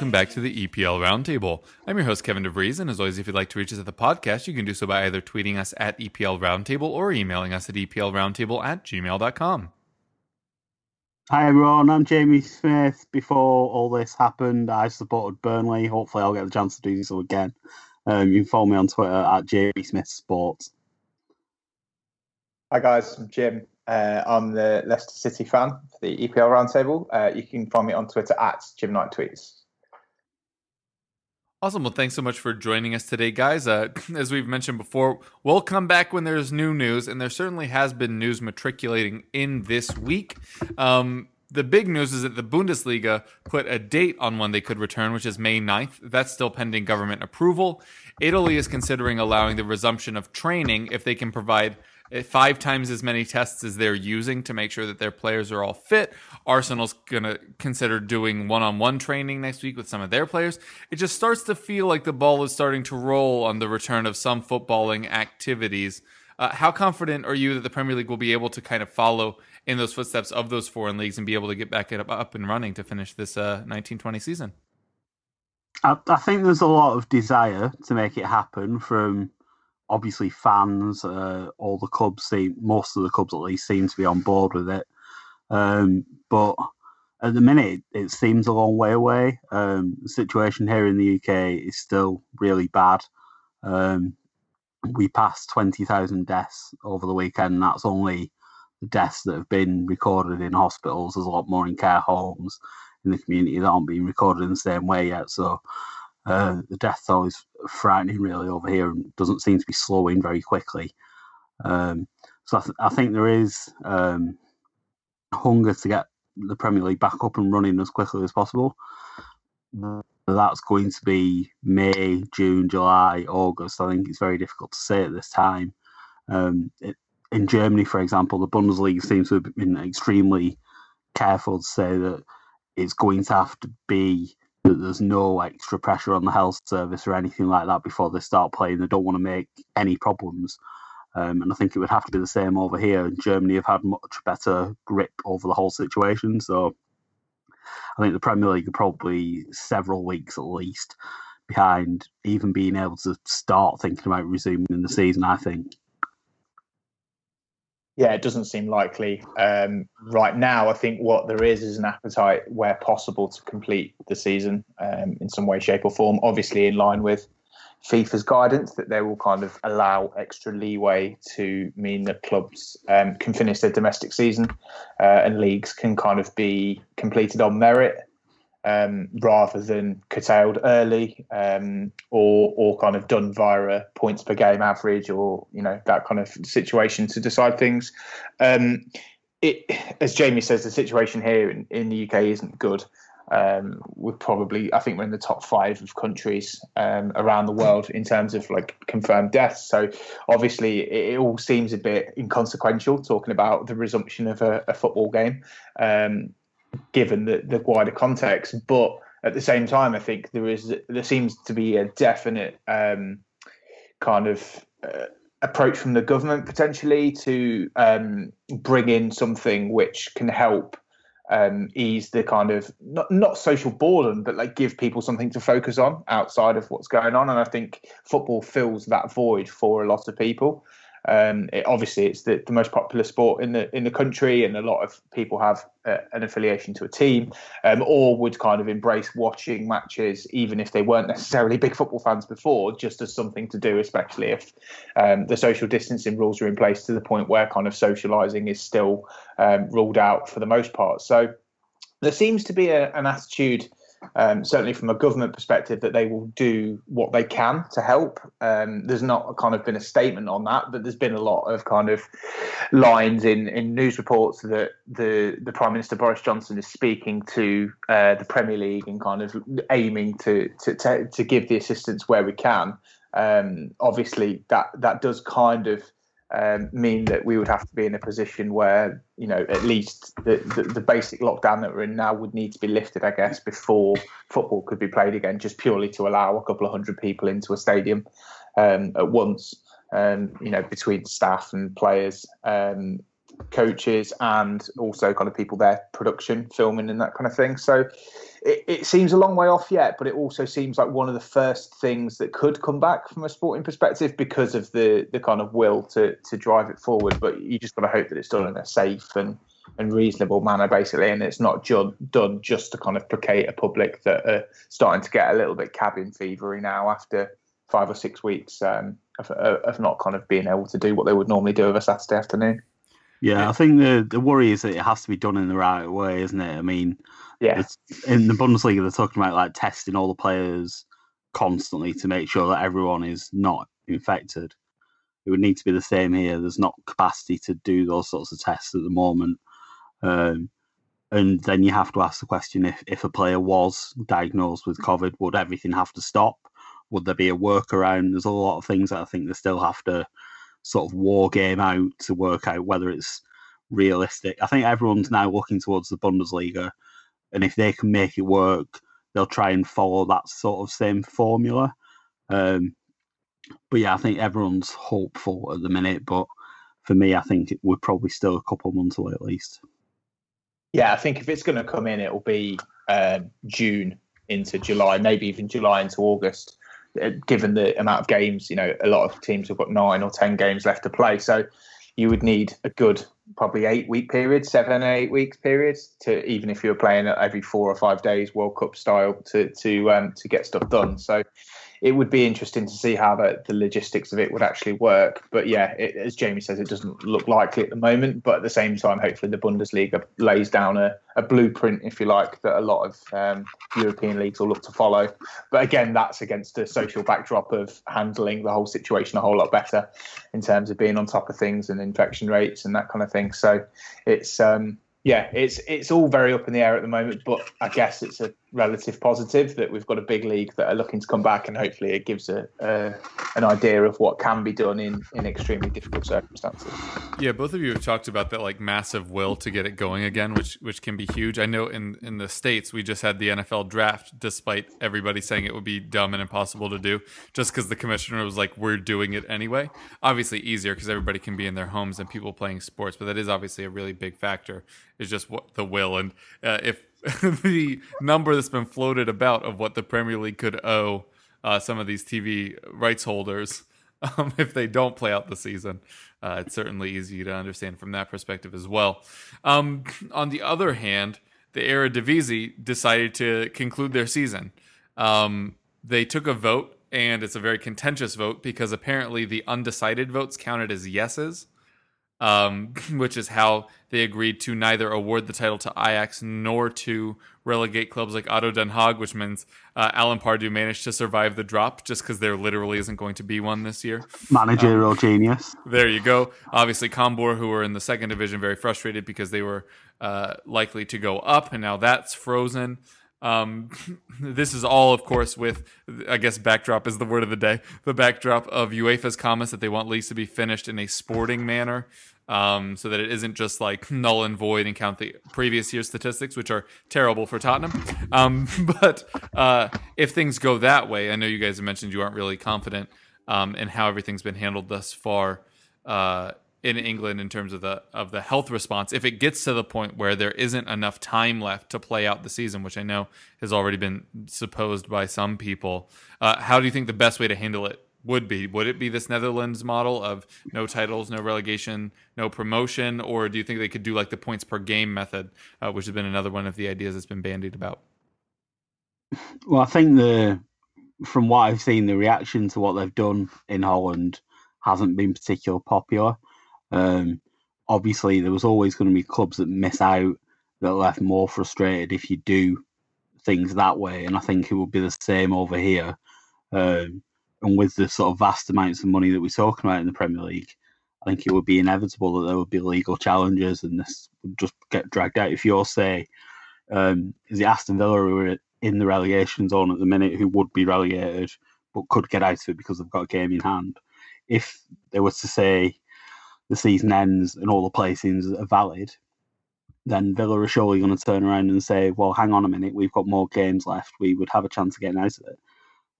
Welcome back to the EPL Roundtable. I'm your host Kevin DeVries, and as always, if you'd like to reach us at the podcast, you can do so by either tweeting us at EPL Roundtable or emailing us at EPLRoundtable at gmail.com. Hi everyone, I'm Jamie Smith. Before all this happened, I supported Burnley. Hopefully, I'll get the chance to do so again. Um, you can follow me on Twitter at Jamie Smith Sports. Hi guys, I'm Jim. Uh, I'm the Leicester City fan for the EPL Roundtable. Uh, you can find me on Twitter at Jim Knight Tweets. Awesome. Well, thanks so much for joining us today, guys. Uh, as we've mentioned before, we'll come back when there's new news, and there certainly has been news matriculating in this week. Um, the big news is that the Bundesliga put a date on when they could return, which is May 9th. That's still pending government approval. Italy is considering allowing the resumption of training if they can provide five times as many tests as they're using to make sure that their players are all fit. Arsenal's going to consider doing one on one training next week with some of their players. It just starts to feel like the ball is starting to roll on the return of some footballing activities. Uh, how confident are you that the Premier League will be able to kind of follow in those footsteps of those foreign leagues and be able to get back up, up and running to finish this uh, 1920 season? I, I think there's a lot of desire to make it happen from obviously fans. Uh, all the clubs seem, most of the clubs at least, seem to be on board with it. Um, but at the minute, it seems a long way away. Um, the situation here in the UK is still really bad. Um, we passed 20,000 deaths over the weekend. That's only the deaths that have been recorded in hospitals. There's a lot more in care homes in the community that aren't being recorded in the same way yet. So uh, the death toll is frightening, really, over here and doesn't seem to be slowing very quickly. Um, so I, th- I, think there is um, hunger to get the Premier League back up and running as quickly as possible. That's going to be May, June, July, August. I think it's very difficult to say at this time. Um, it, in Germany, for example, the Bundesliga seems to have been extremely careful to say that it's going to have to be that there's no extra pressure on the health service or anything like that before they start playing. They don't want to make any problems. Um, and I think it would have to be the same over here. Germany have had much better grip over the whole situation. So I think the Premier League are probably several weeks at least behind even being able to start thinking about resuming the season, I think yeah, it doesn't seem likely um, right now. I think what there is is an appetite where possible to complete the season um, in some way, shape, or form. Obviously, in line with FIFA's guidance that they will kind of allow extra leeway to mean that clubs um, can finish their domestic season uh, and leagues can kind of be completed on merit um, rather than curtailed early um, or or kind of done via a points per game average or you know that kind of situation to decide things. Um, it, as Jamie says, the situation here in, in the UK isn't good. Um, we're probably, I think, we're in the top five of countries um, around the world in terms of like confirmed deaths. So obviously, it, it all seems a bit inconsequential talking about the resumption of a, a football game. Given the, the wider context. But at the same time, I think there is there seems to be a definite um, kind of uh, approach from the government potentially to um, bring in something which can help um, ease the kind of not not social boredom, but like give people something to focus on outside of what's going on. And I think football fills that void for a lot of people. Um, it, obviously, it's the, the most popular sport in the in the country, and a lot of people have uh, an affiliation to a team, um, or would kind of embrace watching matches, even if they weren't necessarily big football fans before, just as something to do, especially if um, the social distancing rules are in place to the point where kind of socialising is still um, ruled out for the most part. So there seems to be a, an attitude um, certainly from a government perspective, that they will do what they can to help. Um, there's not kind of been a statement on that, but there's been a lot of kind of lines in, in news reports that the the Prime Minister Boris Johnson is speaking to uh, the Premier League and kind of aiming to to, to, to give the assistance where we can. Um, obviously, that that does kind of um, mean that we would have to be in a position where you know at least the, the, the, basic lockdown that we're in now would need to be lifted, I guess, before football could be played again, just purely to allow a couple of hundred people into a stadium um, at once. Um, you know, between staff and players, um, coaches, and also kind of people there, production, filming, and that kind of thing. So it, it, seems a long way off yet, but it also seems like one of the first things that could come back from a sporting perspective because of the the kind of will to to drive it forward. But you just got to hope that it's done in a safe and and reasonable manner, basically, and it's not ju- done just to kind of placate a public that are starting to get a little bit cabin fevery now after five or six weeks um, of, of not kind of being able to do what they would normally do of a Saturday afternoon. Yeah, I think the the worry is that it has to be done in the right way, isn't it? I mean, yeah, in the Bundesliga they're talking about like testing all the players constantly to make sure that everyone is not infected. It would need to be the same here. There's not capacity to do those sorts of tests at the moment. Um, and then you have to ask the question if, if a player was diagnosed with COVID, would everything have to stop? Would there be a workaround? There's a lot of things that I think they still have to sort of war game out to work out whether it's realistic. I think everyone's now looking towards the Bundesliga, and if they can make it work, they'll try and follow that sort of same formula. Um, but yeah, I think everyone's hopeful at the minute. But for me, I think we're probably still a couple months away at least. Yeah, I think if it's going to come in, it will be uh, June into July, maybe even July into August. Uh, given the amount of games, you know, a lot of teams have got nine or ten games left to play. So you would need a good probably eight week period, seven or eight weeks periods to even if you were playing every four or five days World Cup style to to um, to get stuff done. So it would be interesting to see how the, the logistics of it would actually work. But yeah, it, as Jamie says, it doesn't look likely at the moment. But at the same time, hopefully the Bundesliga lays down a, a blueprint, if you like, that a lot of um, European leagues will look to follow. But again, that's against the social backdrop of handling the whole situation a whole lot better in terms of being on top of things and infection rates and that kind of thing. So it's um, yeah, it's it's all very up in the air at the moment, but I guess it's a relative positive that we've got a big league that are looking to come back, and hopefully it gives a, a an idea of what can be done in in extremely difficult circumstances. Yeah, both of you have talked about that like massive will to get it going again, which which can be huge. I know in in the states we just had the NFL draft, despite everybody saying it would be dumb and impossible to do, just because the commissioner was like, "We're doing it anyway." Obviously, easier because everybody can be in their homes and people playing sports, but that is obviously a really big factor. Is just what the will and uh, if the number that's been floated about of what the Premier League could owe uh, some of these TV rights holders um, if they don't play out the season. Uh, it's certainly easy to understand from that perspective as well. Um, on the other hand, the Eredivisie decided to conclude their season. Um, they took a vote, and it's a very contentious vote because apparently the undecided votes counted as yeses um, which is how they agreed to neither award the title to Ajax nor to relegate clubs like ADO Den Haag, which means uh, Alan Pardew managed to survive the drop just because there literally isn't going to be one this year. Managerial um, genius. There you go. Obviously, Cambuur, who were in the second division, very frustrated because they were uh, likely to go up, and now that's frozen. Um, this is all, of course, with I guess backdrop is the word of the day. The backdrop of UEFA's comments that they want leagues to be finished in a sporting manner, um, so that it isn't just like null and void and count the previous year's statistics, which are terrible for Tottenham. Um, but uh, if things go that way, I know you guys have mentioned you aren't really confident um, in how everything's been handled thus far. Uh, in England in terms of the of the health response if it gets to the point where there isn't enough time left to play out the season, which I know has already been supposed by some people. Uh, how do you think the best way to handle it would be. Would it be this Netherlands model of no titles, no relegation, no promotion, or do you think they could do like the points per game method, uh, which has been another one of the ideas that's been bandied about? Well, I think the from what I've seen, the reaction to what they've done in Holland hasn't been particularly popular. Um, obviously, there was always going to be clubs that miss out that left more frustrated if you do things that way, and I think it will be the same over here. Um, and with the sort of vast amounts of money that we're talking about in the Premier League, I think it would be inevitable that there would be legal challenges and this would just get dragged out. If you're, say, um, is it Aston Villa who are in the relegation zone at the minute who would be relegated but could get out of it because they've got a game in hand? If they were to say the season ends and all the placings are valid, then Villa are surely going to turn around and say, well, hang on a minute, we've got more games left. We would have a chance of getting out of it.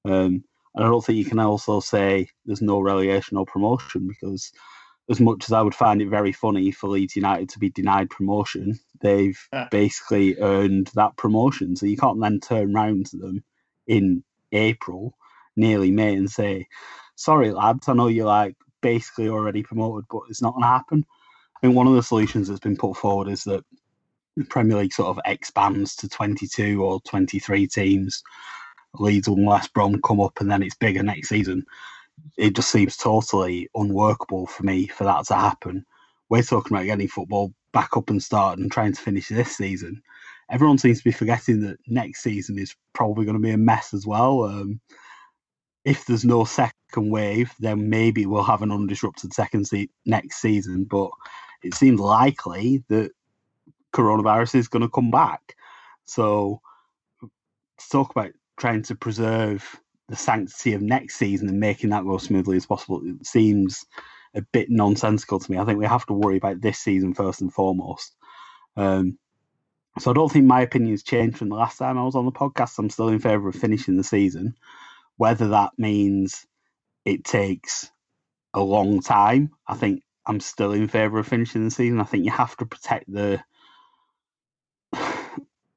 Um, and I don't think you can also say there's no relegation or promotion because, as much as I would find it very funny for Leeds United to be denied promotion, they've Yeah. basically earned that promotion. So you can't then turn round to them in April, nearly May, and say, sorry, lads, I know you're like basically already promoted, but it's not going to happen. I think one of the solutions that's been put forward is that the Premier League sort of expands to 22 or 23 teams. Leeds and West Brom come up and then it's bigger next season. It just seems totally unworkable for me for that to happen. We're talking about getting football back up and started and trying to finish this season. Everyone seems to be forgetting that next season is probably going to be a mess as well. Um, if there's no second wave, then maybe we'll have an undisrupted second se- next season. But it seems likely that coronavirus is going to come back. So to talk about trying to preserve the sanctity of next season and making that go smoothly as possible, it seems a bit nonsensical to me. I think we have to worry about this season first and foremost. Um, so I don't think my opinion's changed from the last time I was on the podcast. I'm still in favour of finishing the season. Whether that means it takes a long time, I think I'm still in favour of finishing the season. I think you have to protect the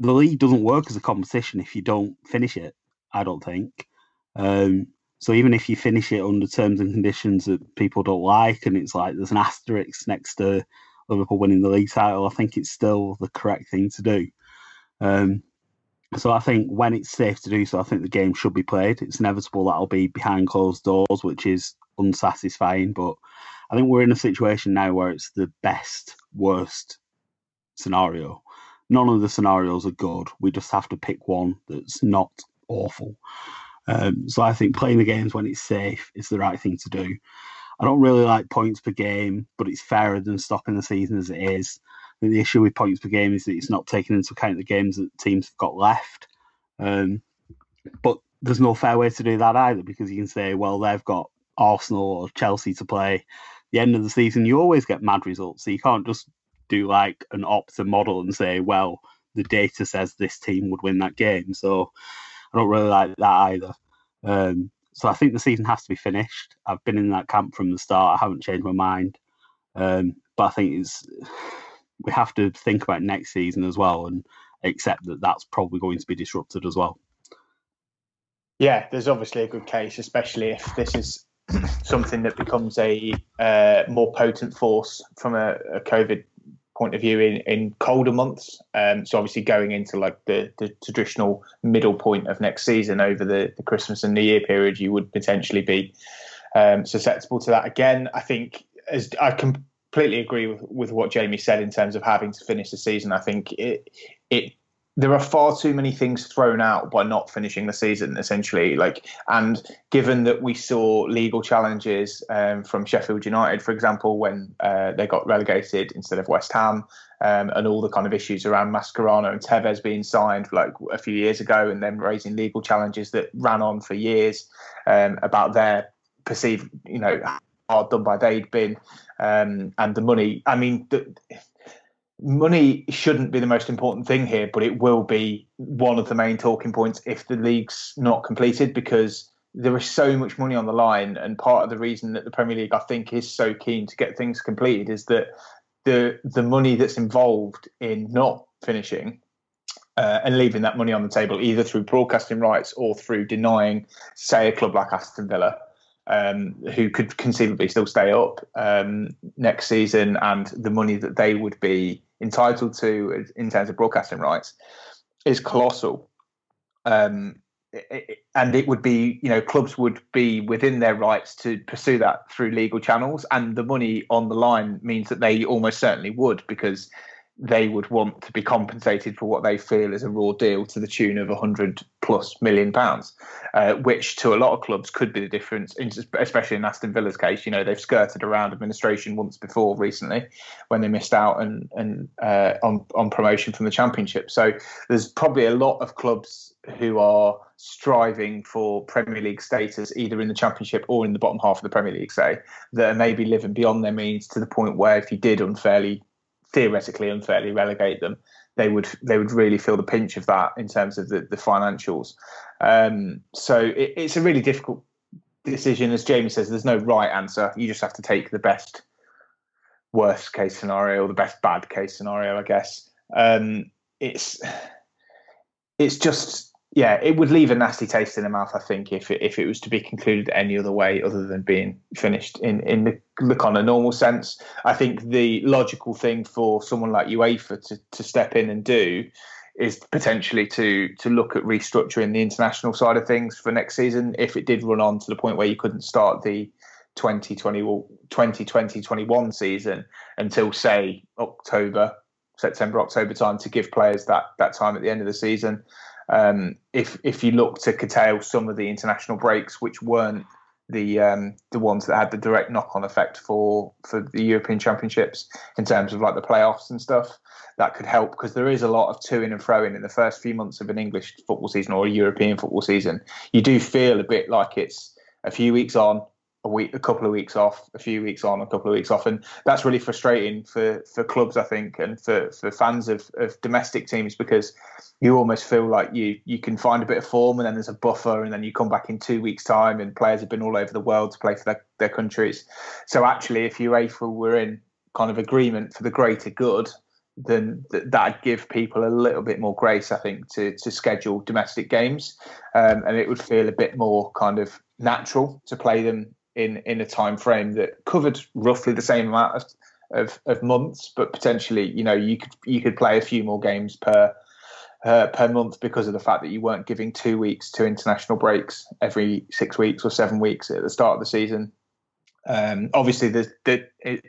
the league doesn't work as a competition if you don't finish it. I don't think. Um, so even if you finish it under terms and conditions that people don't like, and it's like there's an asterisk next to Liverpool winning the league title, I think it's still the correct thing to do. Um, so I think when it's safe to do so, I think the game should be played. It's inevitable that'll be behind closed doors, which is unsatisfying. But I think we're in a situation now where it's the best, worst scenario. None of the scenarios are good. We just have to pick one that's not awful. Um, so I think playing the games when it's safe is the right thing to do. I don't really like points per game, but it's fairer than stopping the season as it is. Think the issue with points per game is that it's not taking into account the games that teams have got left. Um, but there's no fair way to do that either because you can say, well, they've got Arsenal or Chelsea to play. The end of the season, you always get mad results. So you can't just do like an Opta model and say, well, the data says this team would win that game. So I don't really like that either. Um, so I think the season has to be finished. I've been in that camp from the start. I haven't changed my mind. Um, but I think it's we have to think about next season as well and accept that that's probably going to be disrupted as well. Yeah, there's obviously a good case, especially if this is something that becomes a uh, more potent force from a, a COVID point of view in, in colder months. Um, so obviously going into like the, the traditional middle point of next season over the, the Christmas and New Year period, you would potentially be um, susceptible to that again. I think as I completely agree with, with what Jamie said in terms of having to finish the season. I think it it there are far too many things thrown out by not finishing the season essentially. Like and given that we saw legal challenges um, from sheffield united for example when uh, they got relegated instead of west ham um, and all the kind of issues around mascherano and tevez being signed like a few years ago and then raising legal challenges that ran on for years um, about their perceived you know hard done by they'd been um, and the money i mean the, money shouldn't be the most important thing here, but it will be one of the main talking points if the league's not completed because there is so much money on the line. And part of the reason that the Premier League, I think, is so keen to get things completed is that the the money that's involved in not finishing uh, and leaving that money on the table, either through broadcasting rights or through denying, say, a club like Aston Villa. um, who could conceivably still stay up um, next season, and the money that they would be entitled to in terms of broadcasting rights is colossal. Um, and it would be, you know, clubs would be within their rights to pursue that through legal channels, and the money on the line means that they almost certainly would because they would want to be compensated for what they feel is a raw deal to the tune of 100 plus million pounds, uh, which to a lot of clubs could be the difference, especially in Aston Villa's case. You know, they've skirted around administration once before recently when they missed out and, and uh, on, on promotion from the Championship. So there's probably a lot of clubs who are striving for Premier League status, either in the Championship or in the bottom half of the Premier League, say, that are maybe living beyond their means to the point where if you did unfairly theoretically unfairly relegate them, they would they would really feel the pinch of that in terms of the, the financials. Um, so it, it's a really difficult decision. As Jamie says, there's no right answer. You just have to take the best worst case scenario or the best bad case scenario, I guess. Um, it's it's just yeah, it would leave a nasty taste in the mouth. I think if it, if it was to be concluded any other way other than being finished in in the, the kind of normal sense. I think the logical thing for someone like UEFA to to step in and do is potentially to to look at restructuring the international side of things for next season if it did run on to the point where you couldn't start the 2020 2020 21 season until say October September October time to give players that that time at the end of the season um, if if you look to curtail some of the international breaks, which weren't the um, the ones that had the direct knock on effect for for the European Championships in terms of like the playoffs and stuff, that could help because there is a lot of to in and fro in in the first few months of an English football season or a European football season. You do feel a bit like it's a few weeks on, a week, a couple of weeks off, a few weeks on, a couple of weeks off, and that's really frustrating for for clubs, I think, and for for fans of of domestic teams because you almost feel like you you can find a bit of form and then there's a buffer and then you come back in two weeks time and players have been all over the world to play for their, their countries. So actually if UEFA were in kind of agreement for the greater good then th- that'd give people a little bit more grace I think to to schedule domestic games. Um, and it would feel a bit more kind of natural to play them in in a time frame that covered roughly the same amount of of, of months but potentially you know you could you could play a few more games per uh, per month because of the fact that you weren't giving two weeks to international breaks every six weeks or seven weeks at the start of the season. Um, obviously,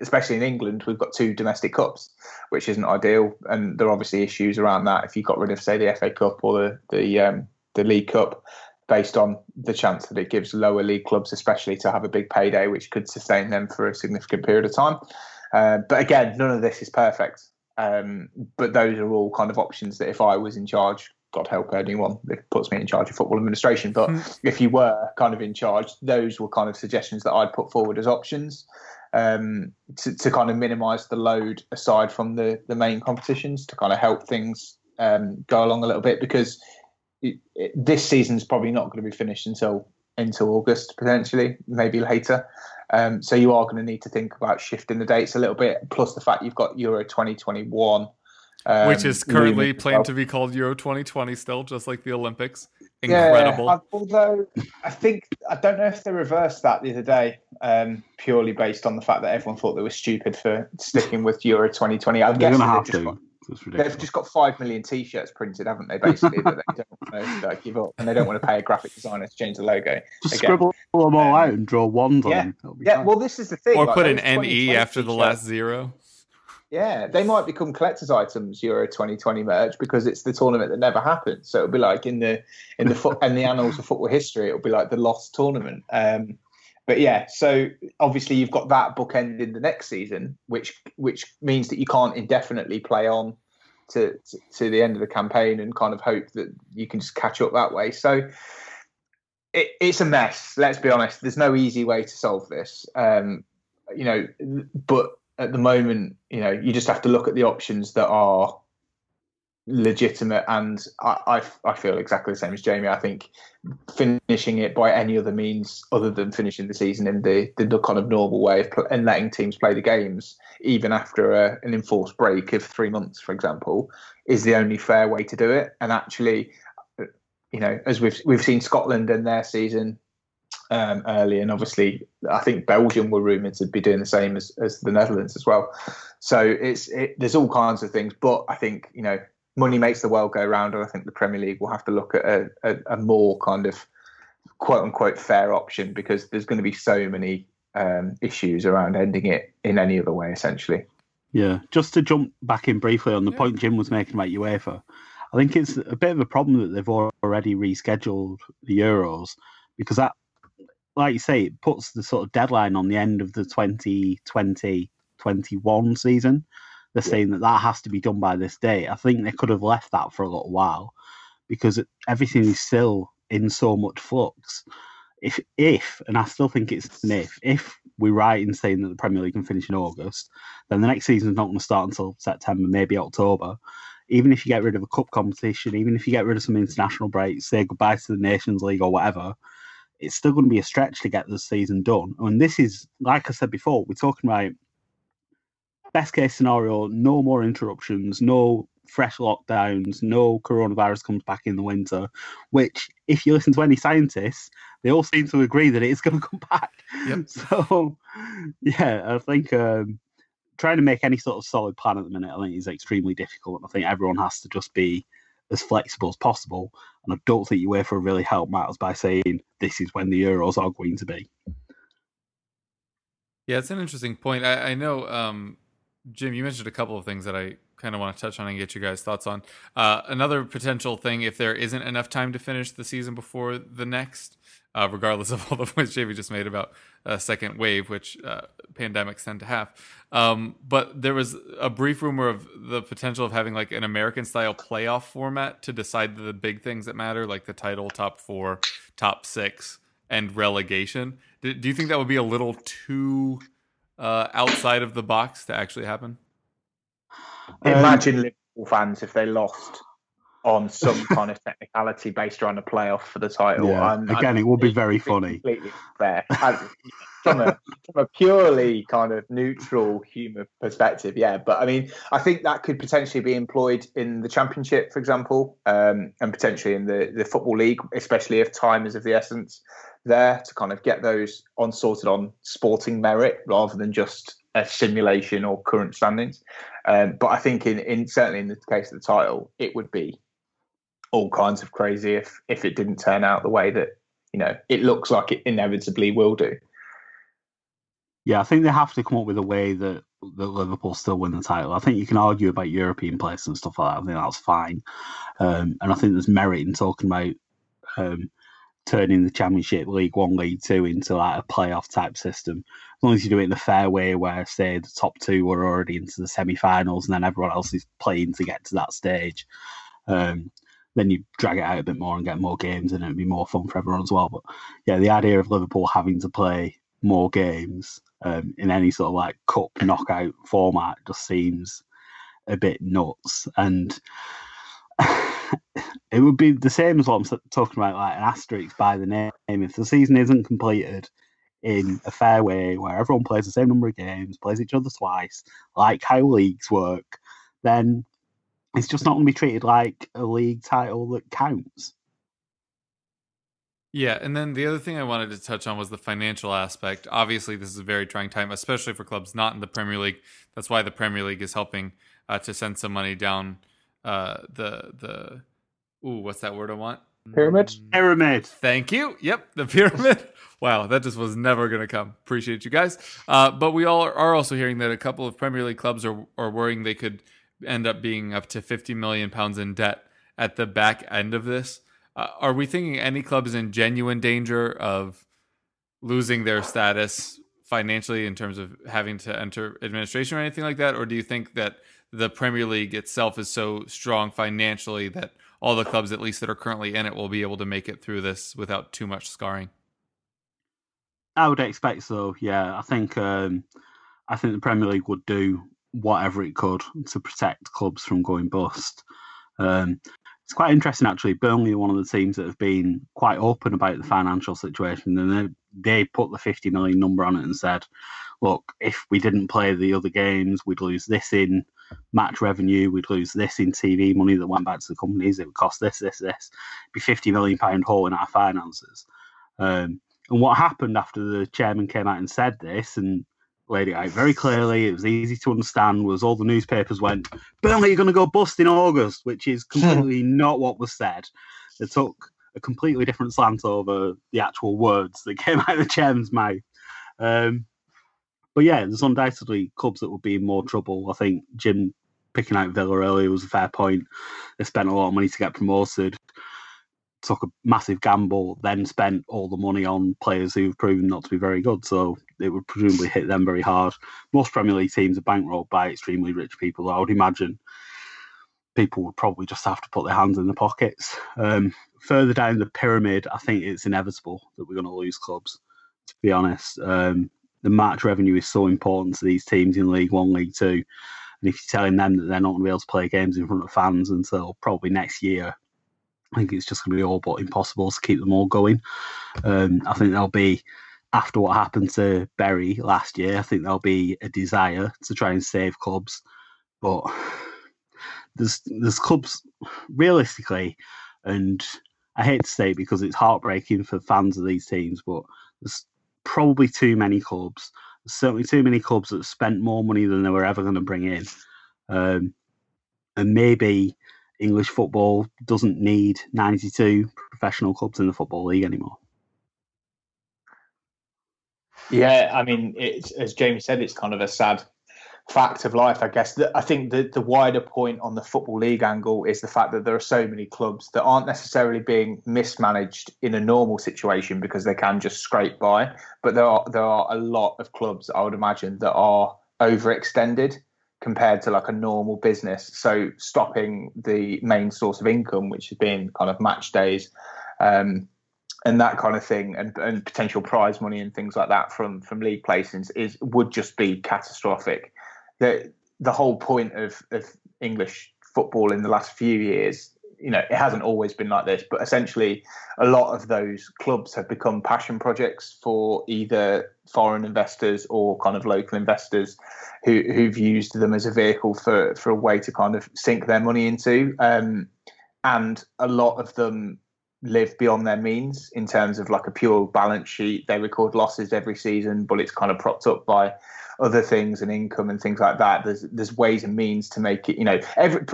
especially in England, we've got two domestic cups, which isn't ideal, and there are obviously issues around that. If you got rid of, say, the FA Cup or the the, um, the League Cup, based on the chance that it gives lower league clubs, especially, to have a big payday, which could sustain them for a significant period of time. Uh, but again, none of this is perfect. Um, but those are all kind of options that if I was in charge, God help anyone that puts me in charge of football administration, but mm. if you were kind of in charge, those were kind of suggestions that I'd put forward as options um, to, to kind of minimise the load aside from the, the main competitions to kind of help things um, go along a little bit because it, it, this season's probably not going to be finished until until August potentially, maybe later. Um, so you are going to need to think about shifting the dates a little bit. Plus the fact you've got Euro 2021. Um, Which is currently planned well. to be called Euro 2020 still, just like the Olympics. Incredible. Yeah, although I think, I don't know if they reversed that the other day, um, purely based on the fact that everyone thought they were stupid for sticking with Euro 2020. I They're going to have to. They've just got five million T-shirts printed, haven't they? Basically, that they don't want to give up, and they don't want to pay a graphic designer to change the logo. Just Again. scribble them all um, out and draw wands yeah, on. Yeah, fine. well, this is the thing. Or like, put an NE after the last zero. Yeah, they might become collector's items Euro 2020 merch because it's the tournament that never happened. So it'll be like in the in the foot in the annals of football history, it'll be like the lost tournament. Um, but yeah, so obviously you've got that bookend in the next season, which which means that you can't indefinitely play on to, to, to the end of the campaign and kind of hope that you can just catch up that way. So it, it's a mess. Let's be honest. There's no easy way to solve this. Um, you know, but at the moment, you know, you just have to look at the options that are legitimate and I, I, I feel exactly the same as Jamie. I think finishing it by any other means other than finishing the season in the, the kind of normal way of pl- and letting teams play the games even after a, an enforced break of three months, for example, is the only fair way to do it. And actually, you know, as we've we've seen Scotland and their season um, early, and obviously I think Belgium were rumoured to be doing the same as, as the Netherlands as well. So it's it, there's all kinds of things, but I think you know money makes the world go round, and I think the Premier League will have to look at a, a, a more kind of quote unquote fair option because there's going to be so many um, issues around ending it in any other way, essentially. Yeah, just to jump back in briefly on the yeah. point Jim was making about UEFA, I think it's a bit of a problem that they've already rescheduled the Euros because that, like you say, it puts the sort of deadline on the end of the 2020-21 season. They're yeah. saying that that has to be done by this date. I think they could have left that for a little while because everything is still in so much flux. If, if, and I still think it's an if, if we're right in saying that the Premier League can finish in August, then the next season is not going to start until September, maybe October even if you get rid of a cup competition, even if you get rid of some international breaks, say goodbye to the Nations League or whatever, it's still going to be a stretch to get the season done. And this is, like I said before, we're talking about best case scenario, no more interruptions, no fresh lockdowns, no coronavirus comes back in the winter, which, if you listen to any scientists, they all seem to agree that it is going to come back. Yep. So, yeah, I think um, trying to make any sort of solid plan at the minute, I think is extremely difficult. And I think everyone has to just be as flexible as possible. And I don't think UEFA really help matters by saying this is when the Euros are going to be. Yeah, it's an interesting point. I, I know, um, Jim, you mentioned a couple of things that I kind of want to touch on and get you guys' thoughts on. Uh, another potential thing, if there isn't enough time to finish the season before the next, uh, regardless of all the points Jamie just made about a second wave, which uh, pandemics tend to have. Um, but there was a brief rumor of the potential of having like an American style playoff format to decide the big things that matter, like the title, top four, top six, and relegation. Do, do you think that would be a little too uh, outside of the box to actually happen? Imagine Liverpool fans if they lost on some kind of technicality based around a playoff for the title. Yeah. I'm, Again, I'm, it will be very funny. Completely fair. From, a, from a purely kind of neutral humour perspective, yeah. But I mean, I think that could potentially be employed in the Championship, for example, um, and potentially in the, the Football League, especially if time is of the essence there to kind of get those on sorted on sporting merit rather than just a simulation or current standings. Um, but I think in, in certainly in the case of the title, it would be all kinds of crazy if if it didn't turn out the way that you know it looks like it inevitably will do. Yeah, I think they have to come up with a way that that Liverpool still win the title. I think you can argue about European place and stuff like that. I think that's fine, um, and I think there's merit in talking about um, turning the Championship, League One, League Two into like a playoff type system. As long as you do it in a fair way, where say the top two were already into the semi-finals, and then everyone else is playing to get to that stage. Um, then you drag it out a bit more and get more games, and it'd be more fun for everyone as well. But yeah, the idea of Liverpool having to play more games um, in any sort of like cup knockout format just seems a bit nuts. And it would be the same as what I'm talking about, like an asterisk by the name. If the season isn't completed in a fair way, where everyone plays the same number of games, plays each other twice, like how leagues work, then it's just not going to be treated like a league title that counts. Yeah, and then the other thing I wanted to touch on was the financial aspect. Obviously, this is a very trying time, especially for clubs not in the Premier League. That's why the Premier League is helping uh, to send some money down uh, the the. Ooh, what's that word I want? Pyramid. Mm, pyramid. Thank you. Yep, the pyramid. wow, that just was never going to come. Appreciate you guys. Uh, but we all are also hearing that a couple of Premier League clubs are are worrying they could end up being up to 50 million pounds in debt at the back end of this. Uh, are we thinking any club is in genuine danger of losing their status financially in terms of having to enter administration or anything like that? Or do you think that the Premier League itself is so strong financially that all the clubs, at least that are currently in it, will be able to make it through this without too much scarring? I would expect so. Yeah, I think um, I think the Premier League would do whatever it could to protect clubs from going bust. Um, it's quite interesting actually. Burnley are one of the teams that have been quite open about the financial situation, and they they put the fifty million number on it and said, "Look, if we didn't play the other games, we'd lose this in match revenue, we'd lose this in TV money that went back to the companies. It would cost this, this, this, It'd be fifty million pound hole in our finances." Um, and what happened after the chairman came out and said this and laid it out very clearly, it was easy to understand, was all the newspapers went, Burnley are going to go bust in August, which is completely not what was said. They took a completely different slant over the actual words that came out of the chairman's mouth. Um, but yeah, there's undoubtedly clubs that would be in more trouble. I think Jim picking out Villa earlier was a fair point. They spent a lot of money to get promoted, took a massive gamble, then spent all the money on players who've proven not to be very good. So it would presumably hit them very hard. Most Premier League teams are bankrolled by extremely rich people. I would imagine people would probably just have to put their hands in their pockets. Um, further down the pyramid, I think it's inevitable that we're going to lose clubs. To be honest, um, the match revenue is so important to these teams in League One, League Two, and if you're telling them that they're not going to be able to play games in front of fans until probably next year, I think it's just going to be all but impossible to keep them all going. Um, I think there'll be after what happened to Bury last year. I think there'll be a desire to try and save clubs, but there's there's clubs realistically, and I hate to say it because it's heartbreaking for fans of these teams, but there's probably too many clubs. There's certainly too many clubs that spent more money than they were ever going to bring in, um, and maybe English football doesn't need 92 professional clubs in the football league anymore. Yeah, I mean, it's as Jamie said, it's kind of a sad fact of life, I guess. I think the, the wider point on the Football League angle is the fact that there are so many clubs that aren't necessarily being mismanaged in a normal situation because they can just scrape by. But there are there are a lot of clubs, I would imagine, that are overextended compared to like a normal business. So stopping the main source of income, which has been kind of match days. Um, and that kind of thing, and, and potential prize money and things like that from from league placings is would just be catastrophic the the whole point of, of English football in the last few years, you know, it hasn't always been like this, but essentially a lot of those clubs have become passion projects for either foreign investors or kind of local investors who, who've used them as a vehicle for, for a way to kind of sink their money into. Um, and a lot of them live beyond their means in terms of like a pure balance sheet. They record losses every season, but it's kind of propped up by other things and income and things like that. There's there's ways and means to make it. You know, every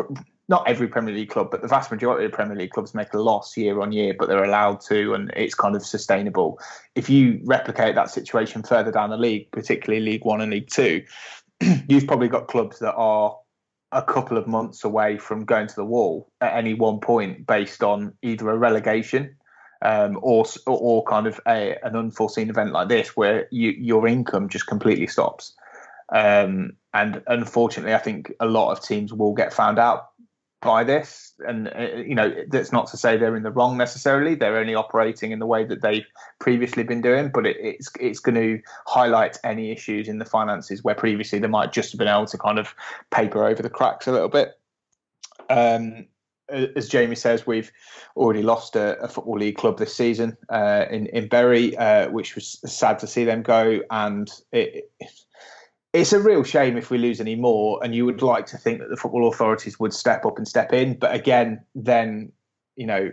not every Premier League club, but the vast majority of Premier League clubs make a loss year on year, but they're allowed to, and it's kind of sustainable. If you replicate that situation further down the league, particularly League One and League Two, you've probably got clubs that are a couple of months away from going to the wall at any one point based on either a relegation um, or or kind of a, an unforeseen event like this where you, your income just completely stops. Um, and unfortunately, I think a lot of teams will get found out by this. And uh, you know, that's not to say they're in the wrong necessarily. They're only operating in the way that they've previously been doing, but it, it's it's going to highlight any issues in the finances where previously they might just have been able to kind of paper over the cracks a little bit. Um, as Jamie says, we've already lost a, a football league club this season uh, in in Bury, uh, which was sad to see them go, and it, it's a real shame if we lose any more. And you would like to think that the football authorities would step up and step in, but again, then you know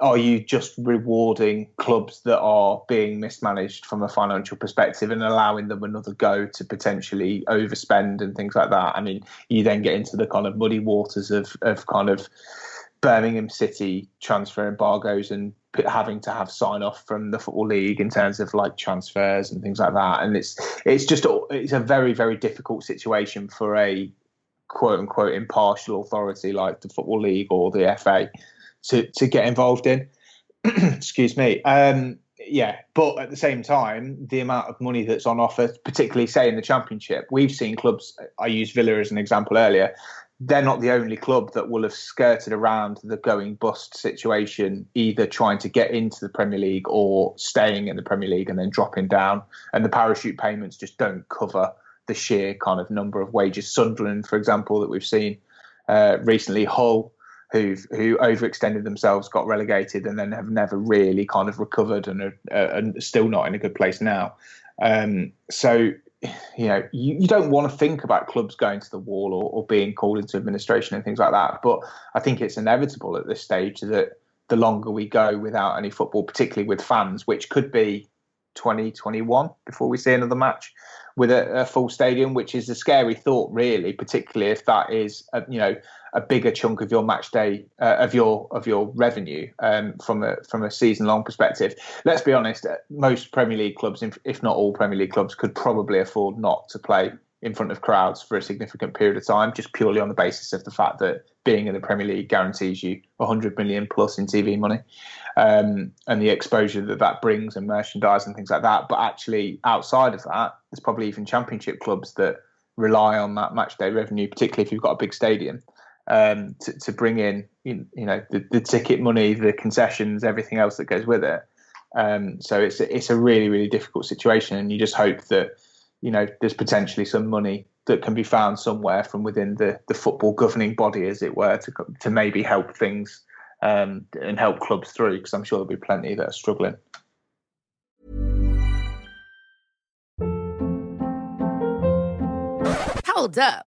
are you just rewarding clubs that are being mismanaged from a financial perspective and allowing them another go to potentially overspend and things like that? I mean, you then get into the kind of muddy waters of, of kind of Birmingham City transfer embargoes and having to have sign off from the football league in terms of like transfers and things like that. And it's it's just it's a very very difficult situation for a quote unquote impartial authority like the football league or the FA to to get involved in. Excuse me. Um, yeah, but at the same time, the amount of money that's on offer, particularly say in the championship, we've seen clubs. I used Villa as an example earlier. They're not the only club that will have skirted around the going bust situation, either trying to get into the Premier League or staying in the Premier League and then dropping down. And the parachute payments just don't cover the sheer kind of number of wages. Sunderland, for example, that we've seen uh, recently, Hull who've who overextended themselves, got relegated, and then have never really kind of recovered and are, uh, still not in a good place now. Um, so, you know, you, you don't want to think about clubs going to the wall or, or being called into administration and things like that. But I think it's inevitable at this stage that the longer we go without any football, particularly with fans, which could be 2021 before we see another match with a, a, full stadium, which is a scary thought, really, particularly if that is a, you know a bigger chunk of your match day uh, of your of your revenue um, from a from a season long perspective. Let's be honest, uh, most Premier League clubs, if not all Premier League clubs, could probably afford not to play in front of crowds for a significant period of time, just purely on the basis of the fact that being in the Premier League guarantees you 100 million plus in TV money um, and the exposure that that brings and merchandise and things like that. But actually, outside of that, there's probably even Championship clubs that rely on that match day revenue, particularly if you've got a big stadium, um, to, to bring in you know the, the ticket money, the concessions, everything else that goes with it. Um, so it's it's a really really difficult situation, and you just hope that you know there's potentially some money that can be found somewhere from within the the football governing body, as it were, to to maybe help things um, and help clubs through because I'm sure there'll be plenty that are struggling. Hold up.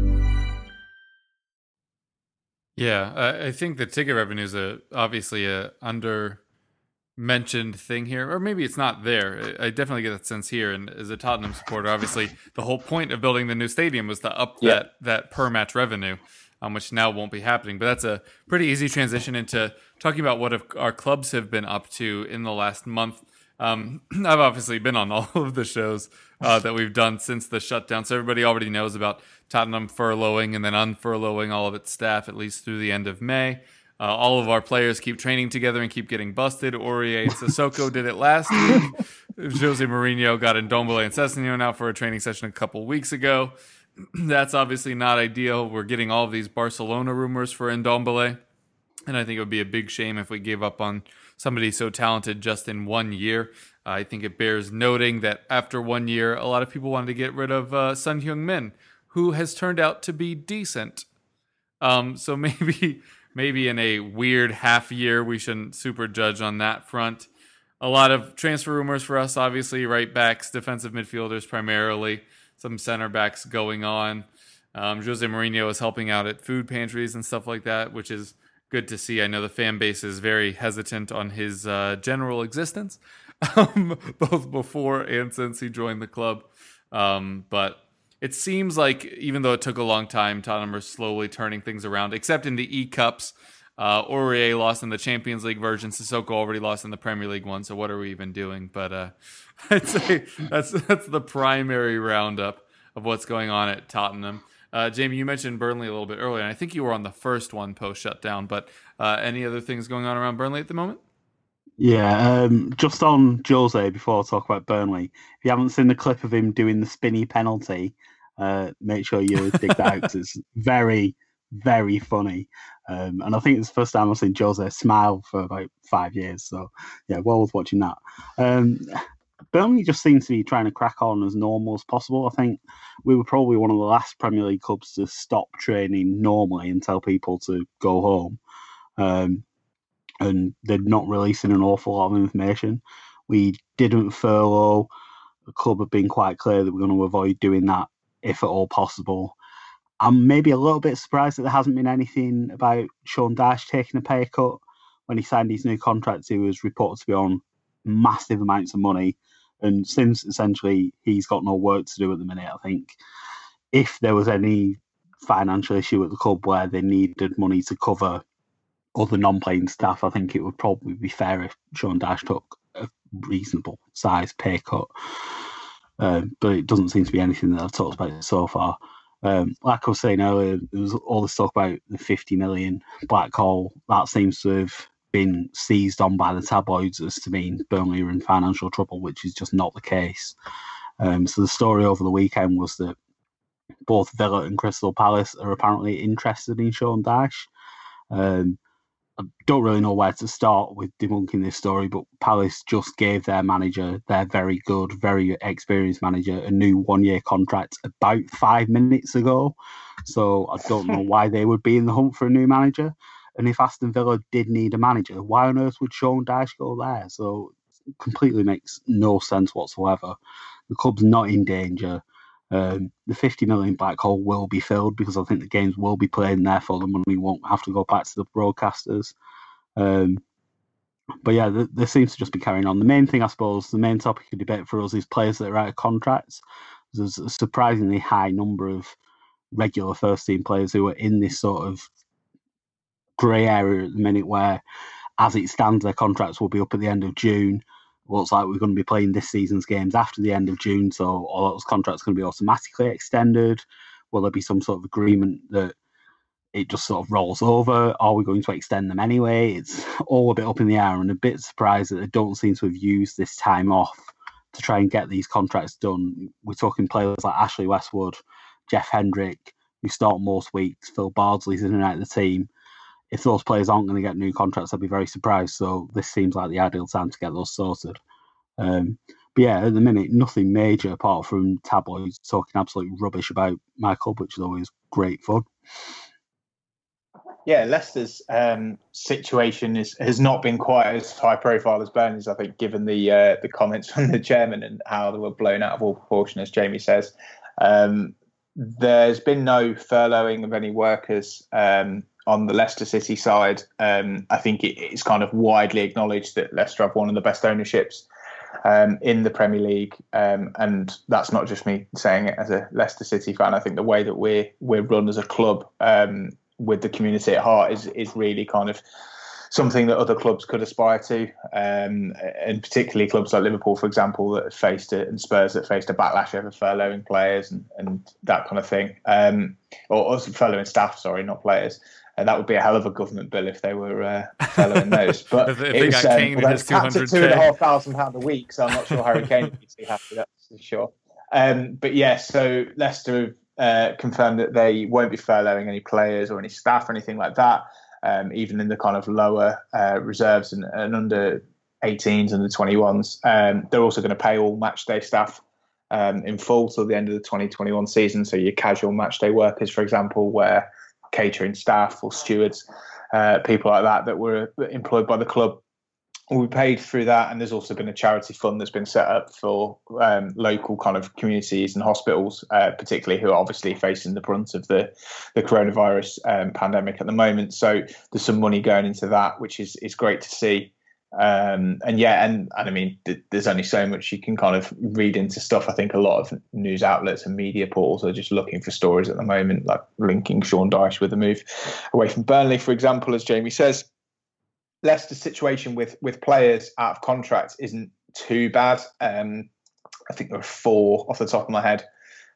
Yeah, I think the ticket revenue is a, obviously a under mentioned thing here, or maybe it's not there. I definitely get that sense here. And as a Tottenham supporter, obviously the whole point of building the new stadium was to up yeah. that that per match revenue, um, which now won't be happening. But that's a pretty easy transition into talking about what our clubs have been up to in the last month. Um, I've obviously been on all of the shows uh, that we've done since the shutdown, so everybody already knows about Tottenham furloughing and then unfurloughing all of its staff at least through the end of May. Uh, all of our players keep training together and keep getting busted. Aurier and Sissoko did it last week. Jose Mourinho got in Ndombele and Sessegnon out for a training session a couple weeks ago. That's obviously not ideal. We're getting all of these Barcelona rumors for Ndombele. And I think it would be a big shame if we gave up on somebody so talented just in one year. Uh, I think it bears noting that after one year, a lot of people wanted to get rid of uh, Son Heung-min, who has turned out to be decent. Um, so maybe maybe in a weird half year, we shouldn't super judge on that front. A lot of transfer rumors for us, obviously, right backs, defensive midfielders primarily, some center backs going on. Um, Jose Mourinho is helping out at food pantries and stuff like that, which is good to see. I know the fan base is very hesitant on his uh, general existence, um, both before and since he joined the club. Um, but it seems like even though it took a long time, Tottenham are slowly turning things around, except in the E Cups. Uh, Aurier lost in the Champions League version. Sissoko already lost in the Premier League one. So what are we even doing? But uh, I'd say that's that's the primary roundup of what's going on at Tottenham. Uh, Jamie, you mentioned Burnley a little bit earlier, and I think you were on the first one post shutdown. But uh, any other things going on around Burnley at the moment? Yeah, um, just on Jose before I talk about Burnley. If you haven't seen the clip of him doing the spinny penalty, uh, make sure you dig that out because it's very, very funny. Um, and I think it's the first time I've seen Jose smile for about five years. So, yeah, well worth watching that. Um, Burnley just seems to be trying to crack on as normal as possible. I think we were probably one of the last Premier League clubs to stop training normally and tell people to go home. Um, and they're not releasing an awful lot of information. We didn't furlough. The club have been quite clear that we're going to avoid doing that if at all possible. I'm maybe a little bit surprised that there hasn't been anything about Sean Dyche taking a pay cut. When he signed his new contract, he was reported to be on massive amounts of money. And since essentially he's got no work to do at the minute, I think if there was any financial issue at the club where they needed money to cover other non-playing staff, I think it would probably be fair if Sean Dyche took a reasonable size pay cut. Um, but it doesn't seem to be anything that I've talked about so far. Um, like I was saying earlier, there was all this talk about the 50 million black hole. That seems to have been seized on by the tabloids as to mean Burnley are in financial trouble, which is just not the case. Um, so the story over the weekend was that both Villa and Crystal Palace are apparently interested in Sean Dyche. Um, I don't really know where to start with debunking this story, but Palace just gave their manager, their very good, very experienced manager, a new one year contract about five minutes ago. So I don't know why they would be in the hunt for a new manager. And if Aston Villa did need a manager, why on earth would Sean Dyche go there? So completely makes no sense whatsoever. The club's not in danger. Um, the 50 million black hole will be filled because I think the games will be played and therefore the money won't have to go back to the broadcasters. Um, but yeah, th- there seems to just be carrying on. The main thing, I suppose, the main topic of debate for us is players that are out of contracts. There's a surprisingly high number of regular first team players who are in this sort of grey area at the minute where, as it stands, their contracts will be up at the end of June looks like we're going to be playing this season's games after the end of June, so all those contracts going to be automatically extended. Will there be some sort of agreement that it just sort of rolls over? Are we going to extend them anyway? It's all a bit up in the air, and a bit surprised that they don't seem to have used this time off to try and get these contracts done. We're talking players like Ashley Westwood, Jeff Hendrick, who start most weeks. Phil Bardsley's in and out of the team if those players aren't going to get new contracts, I'd be very surprised. So this seems like the ideal time to get those sorted. Um, but yeah, at the minute, nothing major apart from tabloids talking absolute rubbish about club, which is always great fun. Yeah, Leicester's um, situation is, has not been quite as high profile as Burnley's, I think, given the uh, the comments from the chairman and how they were blown out of all proportion, as Jamie says. Um, there's been no furloughing of any workers um, on the Leicester City side, um, I think it, it's kind of widely acknowledged that Leicester have one of the best ownerships um, in the Premier League, um, and that's not just me saying it as a Leicester City fan. I think the way that we're we're run as a club um, with the community at heart is is really kind of something that other clubs could aspire to, um, and particularly clubs like Liverpool, for example, that faced it, and Spurs that faced a backlash over furloughing players and, and that kind of thing, um, or, or furloughing staff, sorry, not players. And that would be a hell of a government bill if they were uh, following those. But if, if it was, um, well, it's capped at two and a half thousand pound a week, so I'm not sure Harry Kane would be too happy. That's for sure. Um, but yeah, so Leicester uh, confirmed that they won't be furloughing any players or any staff or anything like that, um, even in the kind of lower uh, reserves and, and, under 18s and the 21s. Um, they're also going to pay all match day staff um, in full till the end of the 2021 season. So your casual match day workers, for example, where catering staff or stewards, uh, people like that that were employed by the club be paid through that. And there's also been a charity fund that's been set up for um, local kind of communities and hospitals, uh, particularly who are obviously facing the brunt of the the coronavirus um, pandemic at the moment. So there's some money going into that, which is is great to see. Um, and yeah, and, and I mean, th- there's only so much you can kind of read into stuff. I think a lot of news outlets and media portals are just looking for stories at the moment, like linking Sean Dyche with the move away from Burnley, for example, as Jamie says. Leicester's situation with with players out of contract isn't too bad. Um, I think there are four off the top of my head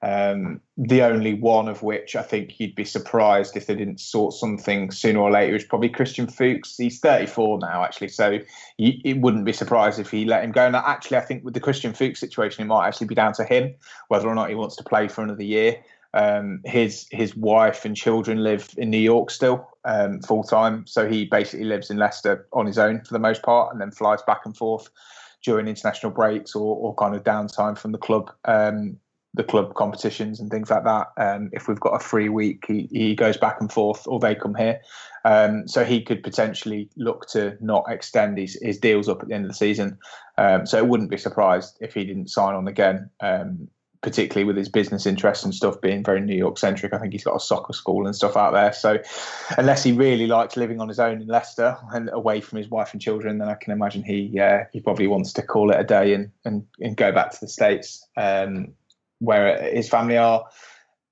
um, the only one of which I think you'd be surprised if they didn't sort something sooner or later is probably Christian Fuchs. He's 34 now, actually, so you, it wouldn't be surprised if he let him go. Now, actually, I think with the Christian Fuchs situation, it might actually be down to him whether or not he wants to play for another year. Um, his his wife and children live in New York still um, full time, so he basically lives in Leicester on his own for the most part, and then flies back and forth during international breaks or, or kind of downtime from the club um, the club competitions and things like that. Um, if we've got a free week, he, he goes back and forth, or they come here. Um, so he could potentially look to not extend his, his deals up at the end of the season. Um, so it wouldn't be surprised if he didn't sign on again, um, particularly with his business interests and stuff being very New York centric. I think he's got a soccer school and stuff out there. So unless he really likes living on his own in Leicester and away from his wife and children, then I can imagine he uh, he probably wants to call it a day and and, and go back to the states. Um, where his family are.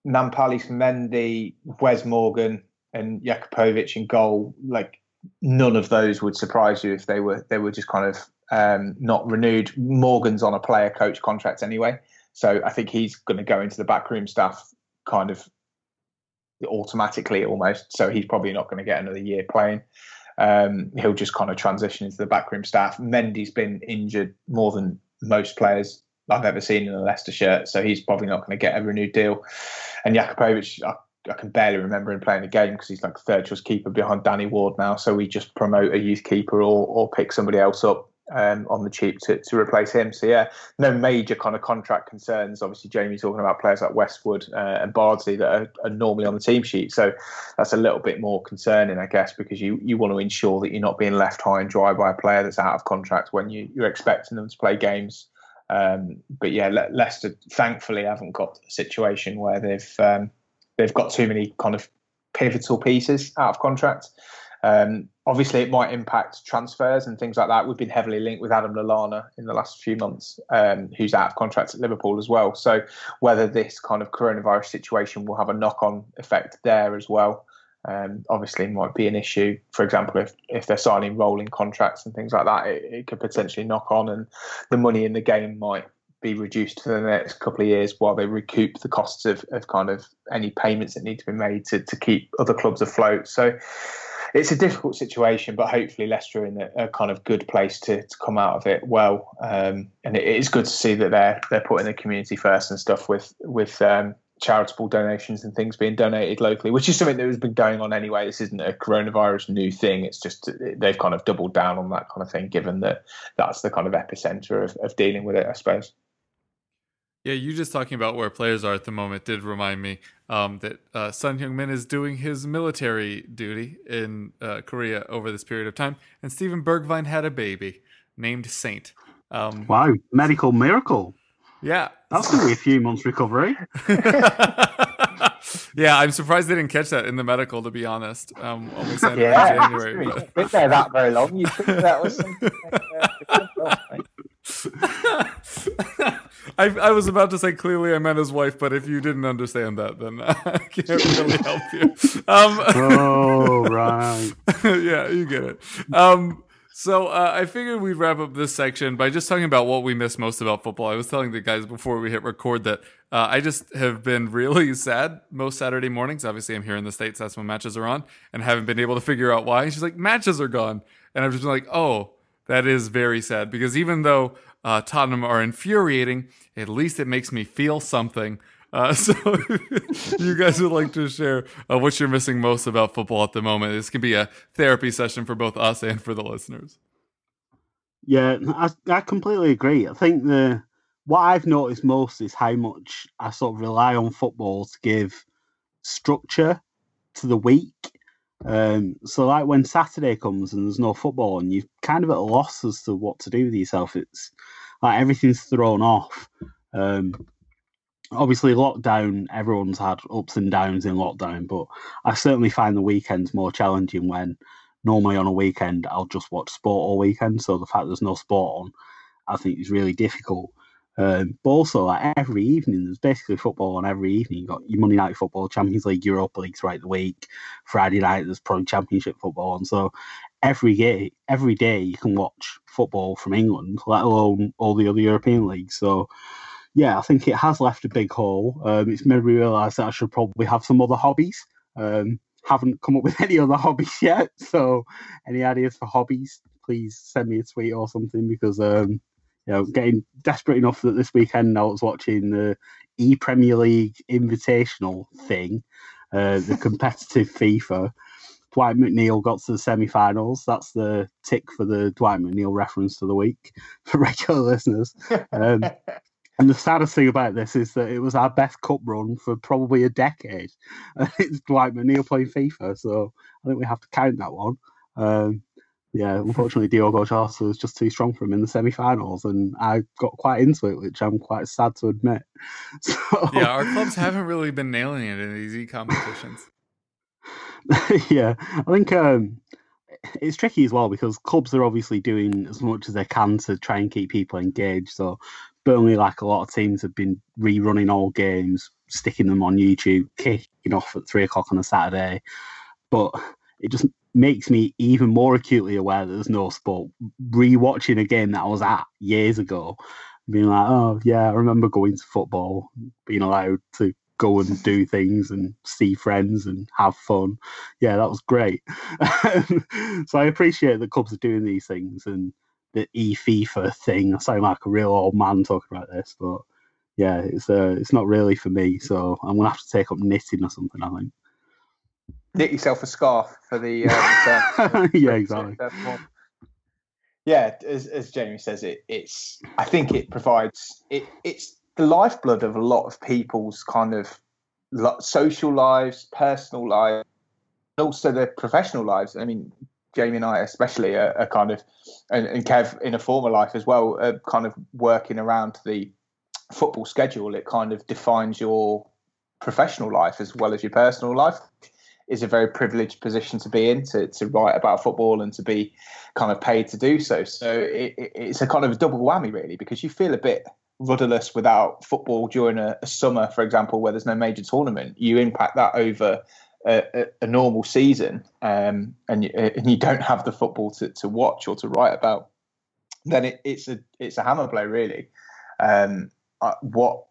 Nampalys Mendy, Wes Morgan, and Jakupovic in goal. Like none of those would surprise you if they were they were just kind of um, not renewed. Morgan's on a player coach contract anyway, so I think he's going to go into the backroom staff kind of automatically almost. So he's probably not going to get another year playing. Um, he'll just kind of transition into the backroom staff. Mendy's been injured more than most players I've ever seen in a Leicester shirt, so he's probably not going to get a renewed deal. And Jakupovic, I, I can barely remember him playing a game because he's like third choice keeper behind Danny Ward now. So we just promote a youth keeper or, or pick somebody else up um, on the cheap to, to replace him. So yeah, no major kind of contract concerns. Obviously, Jamie talking about players like Westwood uh, and Bardsley that are, are, normally on the team sheet. So that's a little bit more concerning, I guess, because you you want to ensure that you're not being left high and dry by a player that's out of contract when you, you're expecting them to play games. Um, but yeah, Le- Leicester thankfully haven't got a situation where they've um, they've got too many kind of pivotal pieces out of contract. Um, obviously, it might impact transfers and things like that. We've been heavily linked with Adam Lallana in the last few months, um, who's out of contract at Liverpool as well. So, whether this kind of coronavirus situation will have a knock on effect there as well, um, obviously might be an issue. For example, if, if they're signing rolling contracts and things like that, it, it could potentially knock on, and the money in the game might be reduced for the next couple of years while they recoup the costs of, of kind of any payments that need to be made to, to keep other clubs afloat. So it's a difficult situation, but hopefully Leicester are in a, a kind of good place to, to come out of it well. Um, and it is good to see that they're they're putting the community first and stuff with with um, charitable donations and things being donated locally, which is something that has been going on anyway. This isn't a coronavirus new thing. It's just they've kind of doubled down on that kind of thing, given that that's the kind of epicenter of, of dealing with it, I suppose. Yeah, you just talking about where players are at the moment did remind me um, that uh, Son Heung-min is doing his military duty in uh, Korea over this period of time, and Steven Bergwijn had a baby named Saint. Um, wow, medical miracle! Yeah, that's gonna be a few months recovery. yeah, I'm surprised they didn't catch that in the medical. To be honest, um, yeah, in January. But... Been there that very long. You think that was something? I, I was about to say clearly I meant his wife, but if you didn't understand that, then I can't really help you. Um, oh, right. yeah, you get it. Um, so uh, I figured we'd wrap up this section by just talking about what we miss most about football. I was telling the guys before we hit record that uh, I just have been really sad most Saturday mornings. Obviously, I'm here in the States. That's when matches are on and haven't been able to figure out why. And she's like, matches are gone. And I've just been like, oh, that is very sad because even though uh, Tottenham are infuriating, at least it makes me feel something. Uh, so, you guys would like to share uh, what you're missing most about football at the moment. This can be a therapy session for both us and for the listeners. Yeah, I, I completely agree. I think the what I've noticed most is how much I sort of rely on football to give structure to the week. Um, so, like when Saturday comes and there's no football, and you're kind of at a loss as to what to do with yourself. It's like everything's thrown off. Um, obviously, lockdown, everyone's had ups and downs in lockdown, but I certainly find the weekends more challenging when normally on a weekend I'll just watch sport all weekend. So the fact there's no sport on, I think is really difficult. Um, but also, like every evening, there's basically football on every evening. You've got your Monday night football, Champions League, Europa League throughout the week. Friday night, there's probably Championship football. And so every day, every day you can watch football from England, let alone all the other European leagues. So, yeah, I think it has left a big hole. Um, it's made me realise that I should probably have some other hobbies. Um, haven't come up with any other hobbies yet. So, any ideas for hobbies? Please send me a tweet or something because um, you know, getting desperate enough that this weekend I was watching the E Premier League Invitational thing, uh, the competitive FIFA. Dwight McNeil got to the semi-finals. That's the tick for the Dwight McNeil reference to the week for regular listeners. Um, and the saddest thing about this is that it was our best cup run for probably a decade. it's Dwight McNeil playing FIFA, so I think we have to count that one. Um, yeah, unfortunately, Diogo Jota was just too strong for him in the semi-finals, and I got quite into it, which I'm quite sad to admit. So, yeah, our clubs haven't really been nailing it in these e competitions. yeah, I think um, it's tricky as well because clubs are obviously doing as much as they can to try and keep people engaged. So Burnley, like a lot of teams, have been rerunning all games, sticking them on YouTube, kicking off at three o'clock on a Saturday. But it just makes me even more acutely aware that there's no sport. Rewatching a game that I was at years ago, being like, oh yeah, I remember going to football, being allowed to go and do things and see friends and have fun. Yeah, that was great. so I appreciate that clubs are doing these things and the e FIFA thing. I sound like a real old man talking about this, but yeah, it's uh, it's not really for me. So I'm gonna have to take up knitting or something. I think. Knit yourself a scarf for the. Uh, yeah, exactly. Yeah, as, as Jamie says, it it's. I think it provides it. It's the lifeblood of a lot of people's kind of social lives, personal lives, and also their professional lives. I mean, Jamie and I, especially, uh, are, are kind of, and, and, Kev in a former life as well, are kind of working around the football schedule. It kind of defines your professional life as well as your personal life. Is a very privileged position to be in to, to write about football and to be kind of paid to do so. So it, it's a kind of a double whammy, really, because you feel a bit rudderless without football during a, a, summer, for example, where there's no major tournament. You impact that over a, a normal season, um, and, you, and you don't have the football to, to watch or to write about. Then it, it's a it's a hammer blow, really. Um, uh, what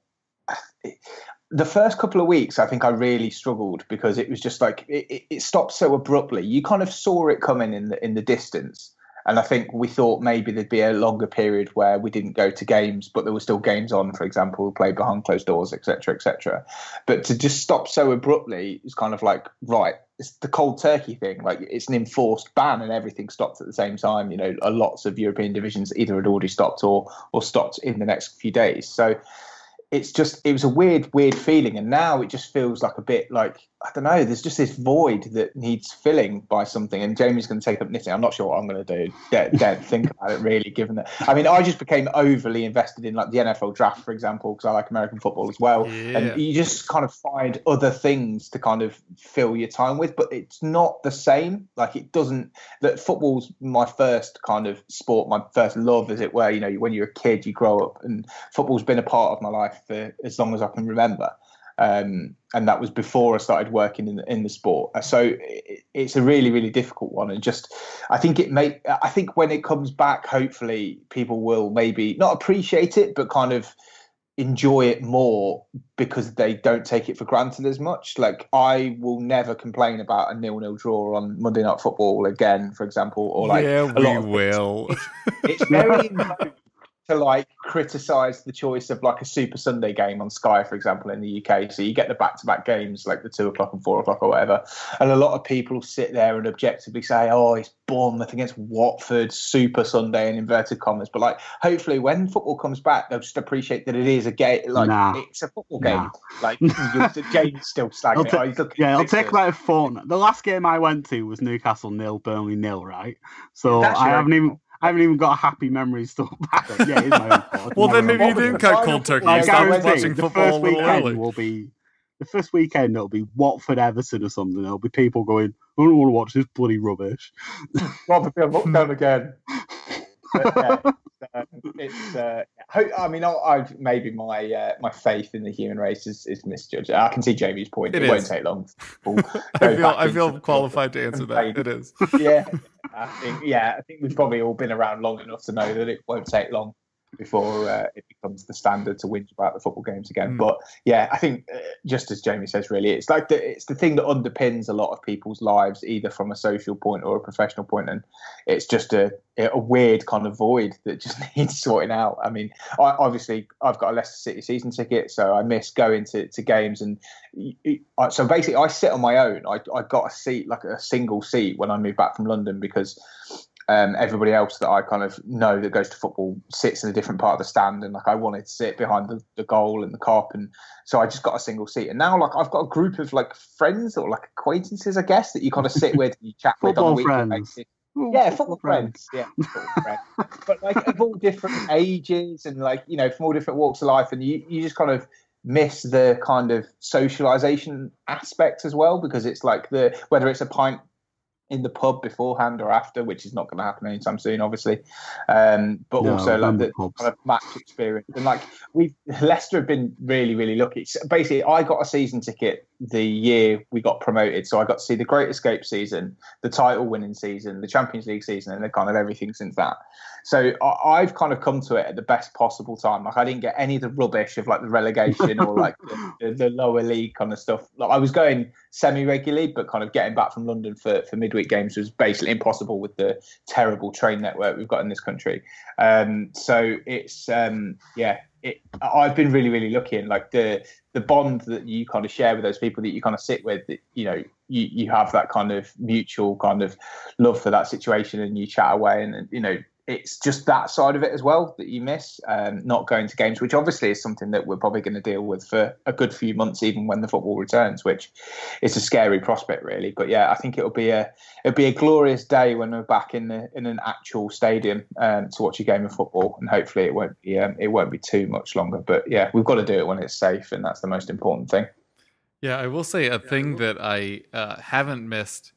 the first couple of weeks, I think I really struggled because it was just like it, it stopped so abruptly. You kind of saw it coming in the in the distance and I think we thought maybe there'd be a longer period where we didn't go to games, but there were still games on, for example, played behind closed doors, etc., etc. But to just stop so abruptly is kind of like right. It's the cold turkey thing. Like it's an enforced ban, and everything stopped at the same time. You know, lots of European divisions either had already stopped or or stopped in the next few days. So it's just it was a weird weird feeling and now it just feels like a bit like i don't know there's just this void that needs filling by something and jamie's going to take up knitting. I'm not sure what i'm going to do. Don't think about it really given that i mean i just became overly invested in like the nfl draft for example because i like american football as well. Yeah. and you just kind of find other things to kind of fill your time with but it's not the same. Like it doesn't that football's my first kind of sport my first love as it were. You know when you're a kid you grow up and football's been a part of my life for as long as I can remember. Um, and that was before I started working in the, in the sport. Uh, so it, it's a really, really difficult one. And just, I think it may, I think when it comes back, hopefully people will maybe not appreciate it, but kind of enjoy it more because they don't take it for granted as much. Like I will never complain about a nil-nil draw on Monday Night Football again, for example, or like yeah, a lot we will. It's, it's very to like criticize the choice of like a Super Sunday game on Sky, for example, in the UK. So you get the back to back games like the two o'clock and four o'clock or whatever. And a lot of people sit there and objectively say, oh, it's Bournemouth against Watford, Super Sunday in inverted commas. But like, hopefully, when football comes back, they'll just appreciate that it is a game. Like, nah. it's a football game. Nah. Like, James still slagging ta- it. Oh, yeah, it'll take about a fortnight. The last game I went to was Newcastle nil, Burnley nil, right? So I haven't even. I haven't even got a happy memory still back. Yeah, it is my own fault. well, then maybe you didn't cut cold turkey. You started watching football a little early. Will be the first weekend. It'll be Watford Everton or something. There'll be people going, "I don't want to watch this bloody rubbish." Rather be on lockdown again. But, uh, it's. Uh, I mean, I, maybe my uh, my faith in the human race is, is misjudged. I can see Jamie's point. It, it won't take long. I feel I feel qualified to answer that. It is. yeah, I think yeah, I think we've probably all been around long enough to know that it won't take long before uh, it becomes the standard to whinge about the football games again. Mm. But yeah, I think uh, just as Jamie says, really, it's like the, it's the thing that underpins a lot of people's lives, either from a social point or a professional point, and it's just a a weird kind of void that just needs sorting out. I mean, I, obviously, I've got a Leicester City season ticket, so I miss going to, to games. And so basically, I sit on my own. I, I got a seat, like a single seat, when I moved back from London because um, everybody else that I kind of know that goes to football sits in a different part of the stand, and like I wanted to sit behind the, the goal and the cop, and so I just got a single seat. And now, like I've got a group of like friends or like acquaintances, I guess, that you kind of sit with, and you chat with on a weekly basis. Yeah, football friends. Yeah, football friends. but like of all different ages and like you know from all different walks of life, and you you just kind of miss the kind of socialization aspect as well because it's like the whether it's a pint in the pub beforehand or after, which is not going to happen anytime soon, obviously. Um, but No, also like the pubs. kind of match experience and like we Leicester have been really really lucky. So basically, I got a season ticket the year we got promoted, so I got to see the Great Escape season, the title winning season, the Champions League season, and the kind of everything since that. So I, I've kind of come to it at the best possible time. Like I didn't get any of the rubbish of like the relegation or like the, the, the lower league kind of stuff. Like I was going semi regularly, but kind of getting back from London for, for midweek games was basically impossible with the terrible train network we've got in this country. Um, so it's um, yeah, it, I've been really really lucky, and like the the bond that you kind of share with those people that you kind of sit with, you know, you you have that kind of mutual kind of love for that situation, and you chat away, and, and you know. It's just that side of it as well that you miss, um, not going to games, which obviously is something that we're probably going to deal with for a good few months, even when the football returns, which is a scary prospect, really. But yeah, I think it'll be a it'll be a glorious day when we're back in the in an actual stadium um, to watch a game of football, and hopefully it won't be um, it won't be too much longer. But yeah, we've got to do it when it's safe, and that's the most important thing. Yeah, I will say a thing that I uh, haven't missed,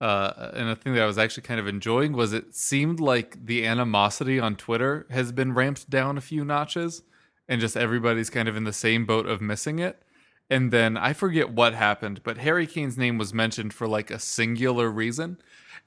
uh, and a thing that I was actually kind of enjoying was it seemed like the animosity on Twitter has been ramped down a few notches, and just everybody's kind of in the same boat of missing it. And then I forget what happened, but Harry Kane's name was mentioned for like a singular reason.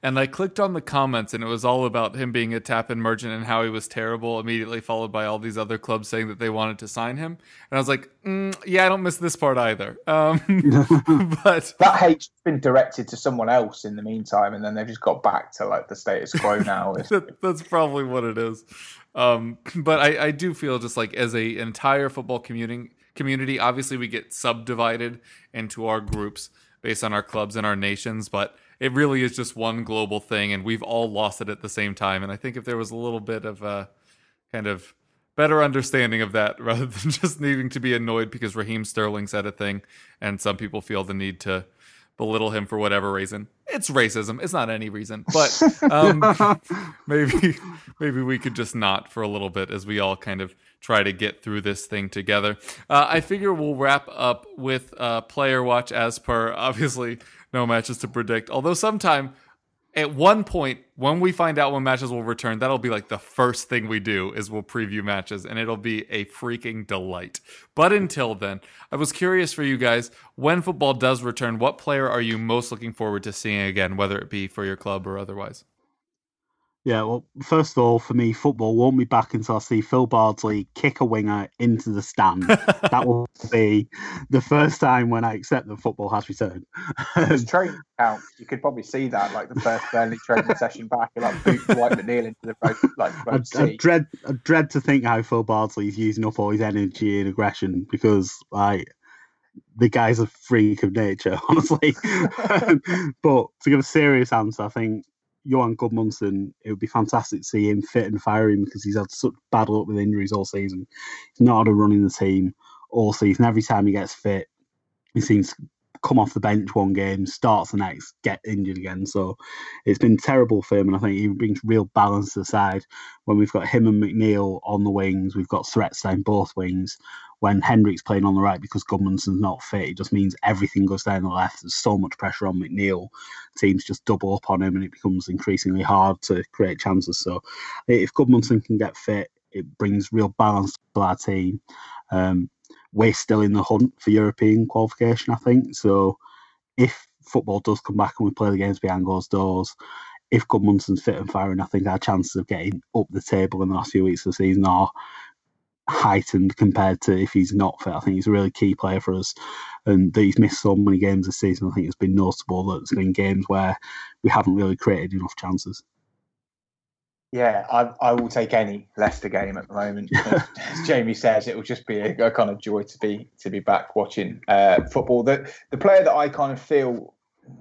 And I clicked on the comments, and it was all about him being a tap in merchant and how he was terrible, immediately followed by all these other clubs saying that they wanted to sign him. And I was like, mm, yeah, I don't miss this part either. Um, but That hate's been directed to someone else in the meantime, and then they've just got back to like the status quo now. That, that's probably what it is. Um, but I, I do feel just like as a entire football community, community, obviously we get subdivided into our groups based on our clubs and our nations, but it really is just one global thing, and we've all lost it at the same time. And I think if there was a little bit of a kind of better understanding of that rather than just needing to be annoyed because Raheem Sterling said a thing and some people feel the need to belittle him for whatever reason. It's racism. It's not any reason. But um, maybe maybe we could just not for a little bit as we all kind of try to get through this thing together. Uh, I figure we'll wrap up with uh, player watch as per obviously no matches to predict. Although sometime at one point when we find out when matches will return that'll be like the first thing we do is we'll preview matches and it'll be a freaking delight. But until then i was curious for you guys when football does return what player are you most looking forward to seeing again whether it be for your club or otherwise Yeah, well, first of all, for me, football won't be back until I see Phil Bardsley kick a winger into the stand. that will be the first time when I accept that football has returned. As training counts, you could probably see that, like the first Burnley training session back, and like boot Dwight McNeil into the road, like I, road I seat. dread, I dread to think how Phil Bardsley's using up all his energy and aggression because, like, the guy's a freak of nature, honestly. but to give a serious answer, I think Johann Gudmundsson, it would be fantastic to see him fit and firing because he's had such bad luck with injuries all season. He's not had a run in the team all season. Every time he gets fit, he seems come off the bench one game, starts the next, get injured again. So it's been terrible for him, and I think he brings real balance to the side. When we've got him and McNeil on the wings, we've got threats down both wings. When Hendrick's playing on the right because Gudmundsson's not fit, it just means everything goes down the left. There's so much pressure on McNeil. Teams just double up on him, and it becomes increasingly hard to create chances. So if Gudmundsson can get fit, it brings real balance to our team. Um, we're still in the hunt for European qualification, I think. So if football does come back and we play the games behind closed doors, if Gudmundsson's fit and firing, I think our chances of getting up the table in the last few weeks of the season are heightened compared to if he's not fit. I think he's a really key player for us, and that he's missed so many games this season. I think it's been noticeable that there's been games where we haven't really created enough chances. Yeah, I, I will take any Leicester game at the moment. As Jamie says, it will just be a, a kind of joy to be to be back watching uh, football. The the player that I kind of feel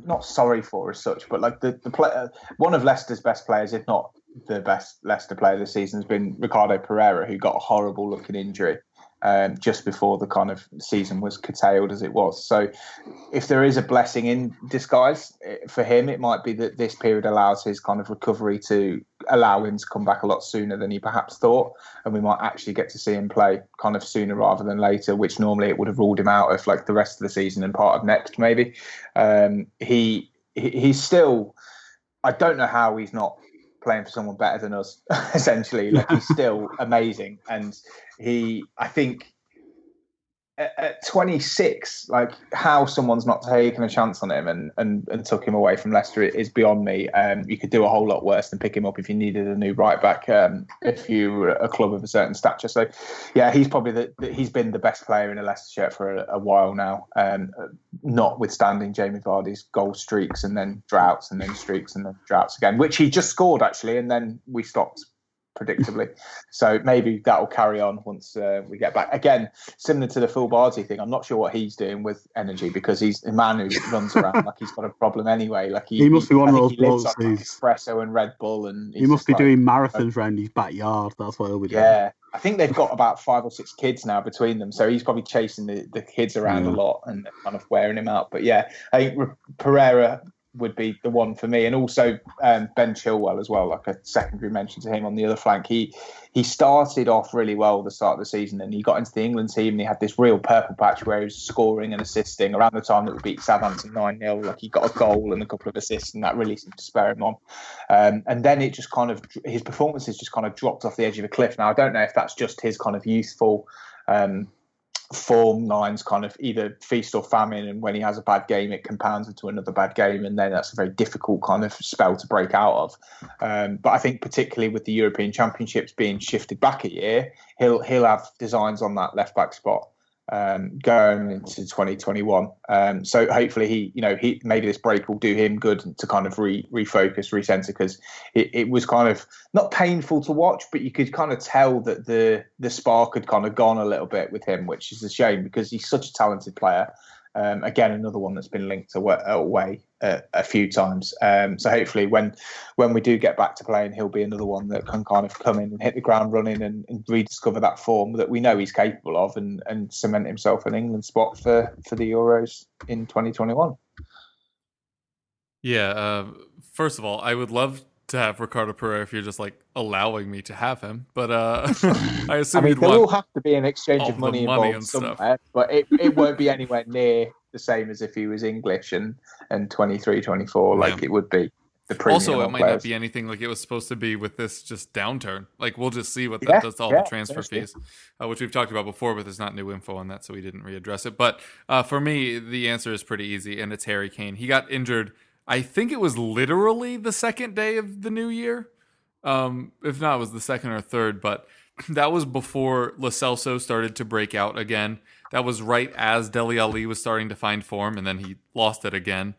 not sorry for as such, but like the the player, one of Leicester's best players, if not the best Leicester player this season, has been Ricardo Pereira, who got a horrible looking injury um, just before the kind of season was curtailed as it was. So, if there is a blessing in disguise eh, for him, it might be that this period allows his kind of recovery to allow him to come back a lot sooner than he perhaps thought, and we might actually get to see him play kind of sooner rather than later, which normally it would have ruled him out of like the rest of the season and part of next maybe. Um, he he- he's still I don't know how he's not playing for someone better than us. Essentially, like he's still amazing, and he, I think, at, at 26, like how someone's not taken a chance on him and and, and took him away from Leicester is beyond me. Um, you could do a whole lot worse than pick him up if you needed a new right back. Um, if you were a club of a certain stature, so yeah, he's probably the, the he's been the best player in a Leicester shirt for a, a while now. Um, notwithstanding Jamie Vardy's goal streaks and then droughts and then streaks and then droughts again, which he just scored actually, and then we stopped predictably. so maybe that will carry on once uh, we get back. Again, similar to the Phil Bardsley thing, I'm not sure what he's doing with energy because he's a man who runs around like he's got a problem anyway. Like he, He must be one of those blokes on like, espresso and Red Bull, and He must be like- doing marathons around his backyard. That's what he'll be doing. Yeah, I think they've got about five or six kids now between them, so he's probably chasing the, the kids around a lot and kind of wearing him out. But yeah, I think Pereira would be the one for me, and also um, Ben Chilwell as well, like a secondary mention to him on the other flank. He he started off really well at the start of the season, and he got into the England team, and he had this real purple patch where he was scoring and assisting around the time that we beat Southampton nine 0 Like he got a goal and a couple of assists, and that really seemed to spur him on. Um, and then it just kind of his performances just kind of dropped off the edge of a cliff. Now I don't know if that's just his kind of youthful um, form lines, kind of either feast or famine, and when he has a bad game, it compounds into another bad game, and then that's a very difficult kind of spell to break out of. Um, but I think particularly with the European Championships being shifted back a year, he'll he'll have designs on that left back spot um, going into 2021. Um, so hopefully he, you know, he maybe this break will do him good to kind of re, refocus, recenter because it, it was kind of not painful to watch, but you could kind of tell that the the spark had kind of gone a little bit with him, which is a shame because he's such a talented player. Um, again, another one that's been linked away a few times. Um, so hopefully, when when we do get back to playing, he'll be another one that can kind of come in and hit the ground running and, and rediscover that form that we know he's capable of, and, and cement himself an England spot for for the Euros in 2021. Yeah. Uh, first of all, I would love to have Ricardo Pereira if you're just like allowing me to have him, but uh, I I assume mean, there will have to be an exchange of money money involved and stuff. but it, it won't be anywhere near the same as if he was English and and 23, 24 like Yeah. it would be. The premium also, it might players. not be anything like it was supposed to be with this just downturn. Like we'll just see what that Yeah, does to all yeah, the transfer fees, uh, which we've talked about before, but there's not new info on that, so we didn't readdress it. But uh, for me, the answer is pretty easy, and it's Harry Kane. He got injured. I think it was literally the second day of the new year. Um, if not, it was the second or third, but that was before Lo Celso started to break out again. That was right as Dele Alli was starting to find form, and then he lost it again.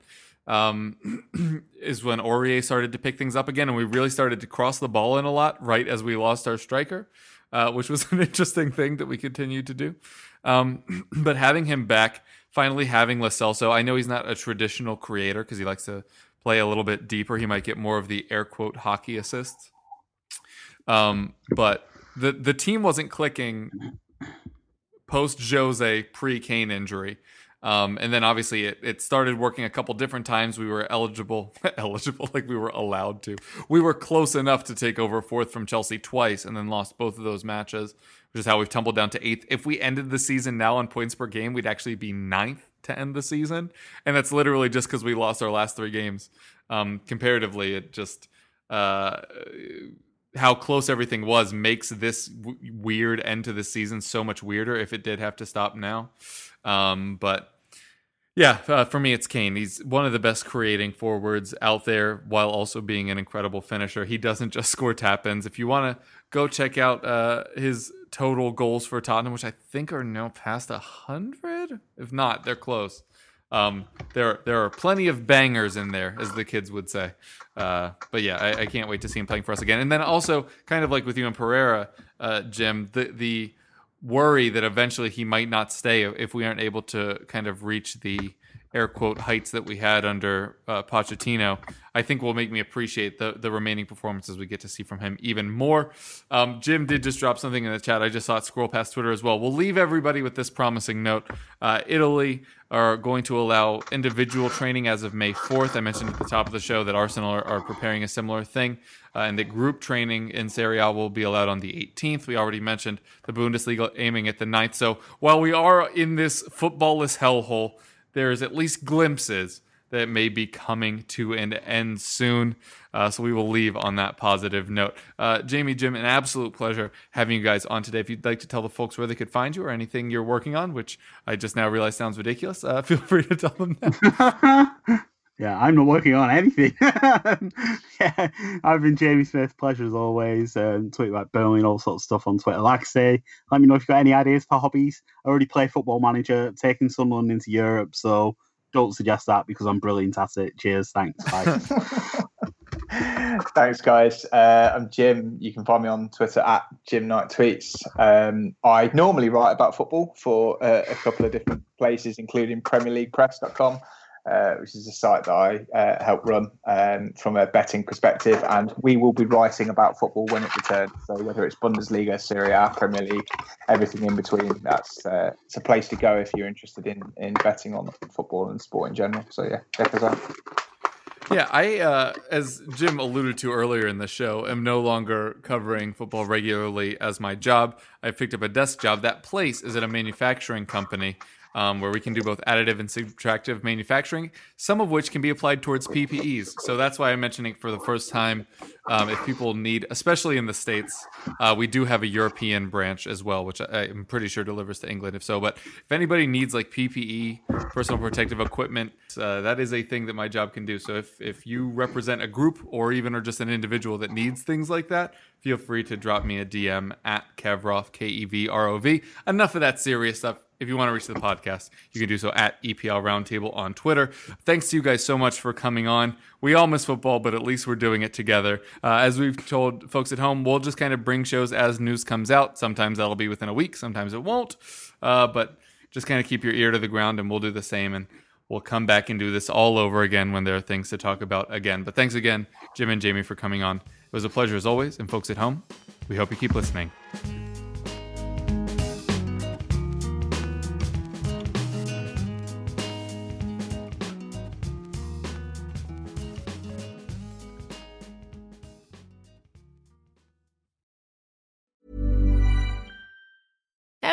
Um, is when Aurier started to pick things up again, and we really started to cross the ball in a lot right as we lost our striker, uh, which was an interesting thing that we continued to do. Um, but having him back, finally having Lo Celso, I know he's not a traditional creator because he likes to play a little bit deeper. He might get more of the air quote hockey assists. Um, but the the team wasn't clicking post Jose pre Kane injury. Um, and then obviously it, it started working a couple different times. We were eligible, eligible, like we were allowed to. We were close enough to take over fourth from Chelsea twice and then lost both of those matches, which is how we've tumbled down to eighth. If we ended the season now on points per game, we'd actually be ninth to end the season. And that's literally just because we lost our last three games. Um, comparatively, it just, uh, how close everything was makes this w- weird end to the season so much weirder if it did have to stop now. Um, but yeah, uh, for me, it's Kane. He's one of the best creating forwards out there while also being an incredible finisher. He doesn't just score tap ins. If you want to go check out uh, his total goals for Tottenham, which I think are now past a hundred, if not, they're close. Um, there, there are plenty of bangers in there, as the kids would say. Uh, but yeah, I, I can't wait to see him playing for us again. And then also, kind of like with you and Pereira, uh, Jim, the the worry that eventually he might not stay if we aren't able to kind of reach the air quote heights that we had under uh, Pochettino, I think will make me appreciate the the remaining performances we get to see from him even more. Um, Jim did just drop something in the chat. I just saw it scroll past Twitter as well. We'll leave everybody with this promising note. Uh, Italy are going to allow individual training as of May 4th. I mentioned at the top of the show that Arsenal are, are preparing a similar thing, uh, and that group training in Serie A will be allowed on the 18th. We already mentioned the Bundesliga aiming at the 9th. So while we are in this footballless hellhole, there's at least glimpses that may be coming to an end soon. Uh, so we will leave on that positive note. Uh, Jamie, Jim, an absolute pleasure having you guys on today. If you'd like to tell the folks where they could find you or anything you're working on, which I just now realize sounds ridiculous, uh, feel free to tell them now. yeah, I'm not working on anything. yeah, I've been Jamie Smith. Pleasure as always. Um, tweet about Burnley and all sorts of stuff on Twitter. Like I say, let me know if you've got any ideas for hobbies. I already play Football Manager, taking someone into Europe, so don't suggest that because I'm brilliant at it. Cheers. Thanks. Bye. Thanks, guys. Uh, I'm Jim. You can find me on Twitter at Jim Knight Tweets. Um, I normally write about football for uh, a couple of different places, including PremierLeaguePress.com, uh, which is a site that I uh, help run um, from a betting perspective. And we will be writing about football when it returns. So whether it's Bundesliga, Serie A, Premier League, everything in between, that's uh, it's a place to go if you're interested in in betting on football and sport in general. So yeah, check us out. Yeah, I, uh, as Jim alluded to earlier in the show, am no longer covering football regularly as my job. I picked up a desk job. That place is at a manufacturing company um, where we can do both additive and subtractive manufacturing, some of which can be applied towards PPEs. So that's why I'm mentioning for the first time. Um, if people need, especially in the States, uh, we do have a European branch as well, which I, I'm pretty sure delivers to England if so. But if anybody needs like PPE, personal protective equipment, uh, that is a thing that my job can do. So if, if you represent a group or even are just an individual that needs things like that, feel free to drop me a DM at Kevrov, K E V R O V. Enough of that serious stuff if you want to reach the podcast, you can do so at EPL Roundtable on Twitter. Thanks to you guys so much for coming on. We all miss football, but at least we're doing it together. Uh, as we've told folks at home, we'll just kind of bring shows as news comes out. Sometimes that'll be within a week, sometimes it won't. Uh, but just kind of keep your ear to the ground, and we'll do the same. And we'll come back and do this all over again when there are things to talk about again. But thanks again, Jim and Jamie, for coming on. It was a pleasure as always. And folks at home, we hope you keep listening.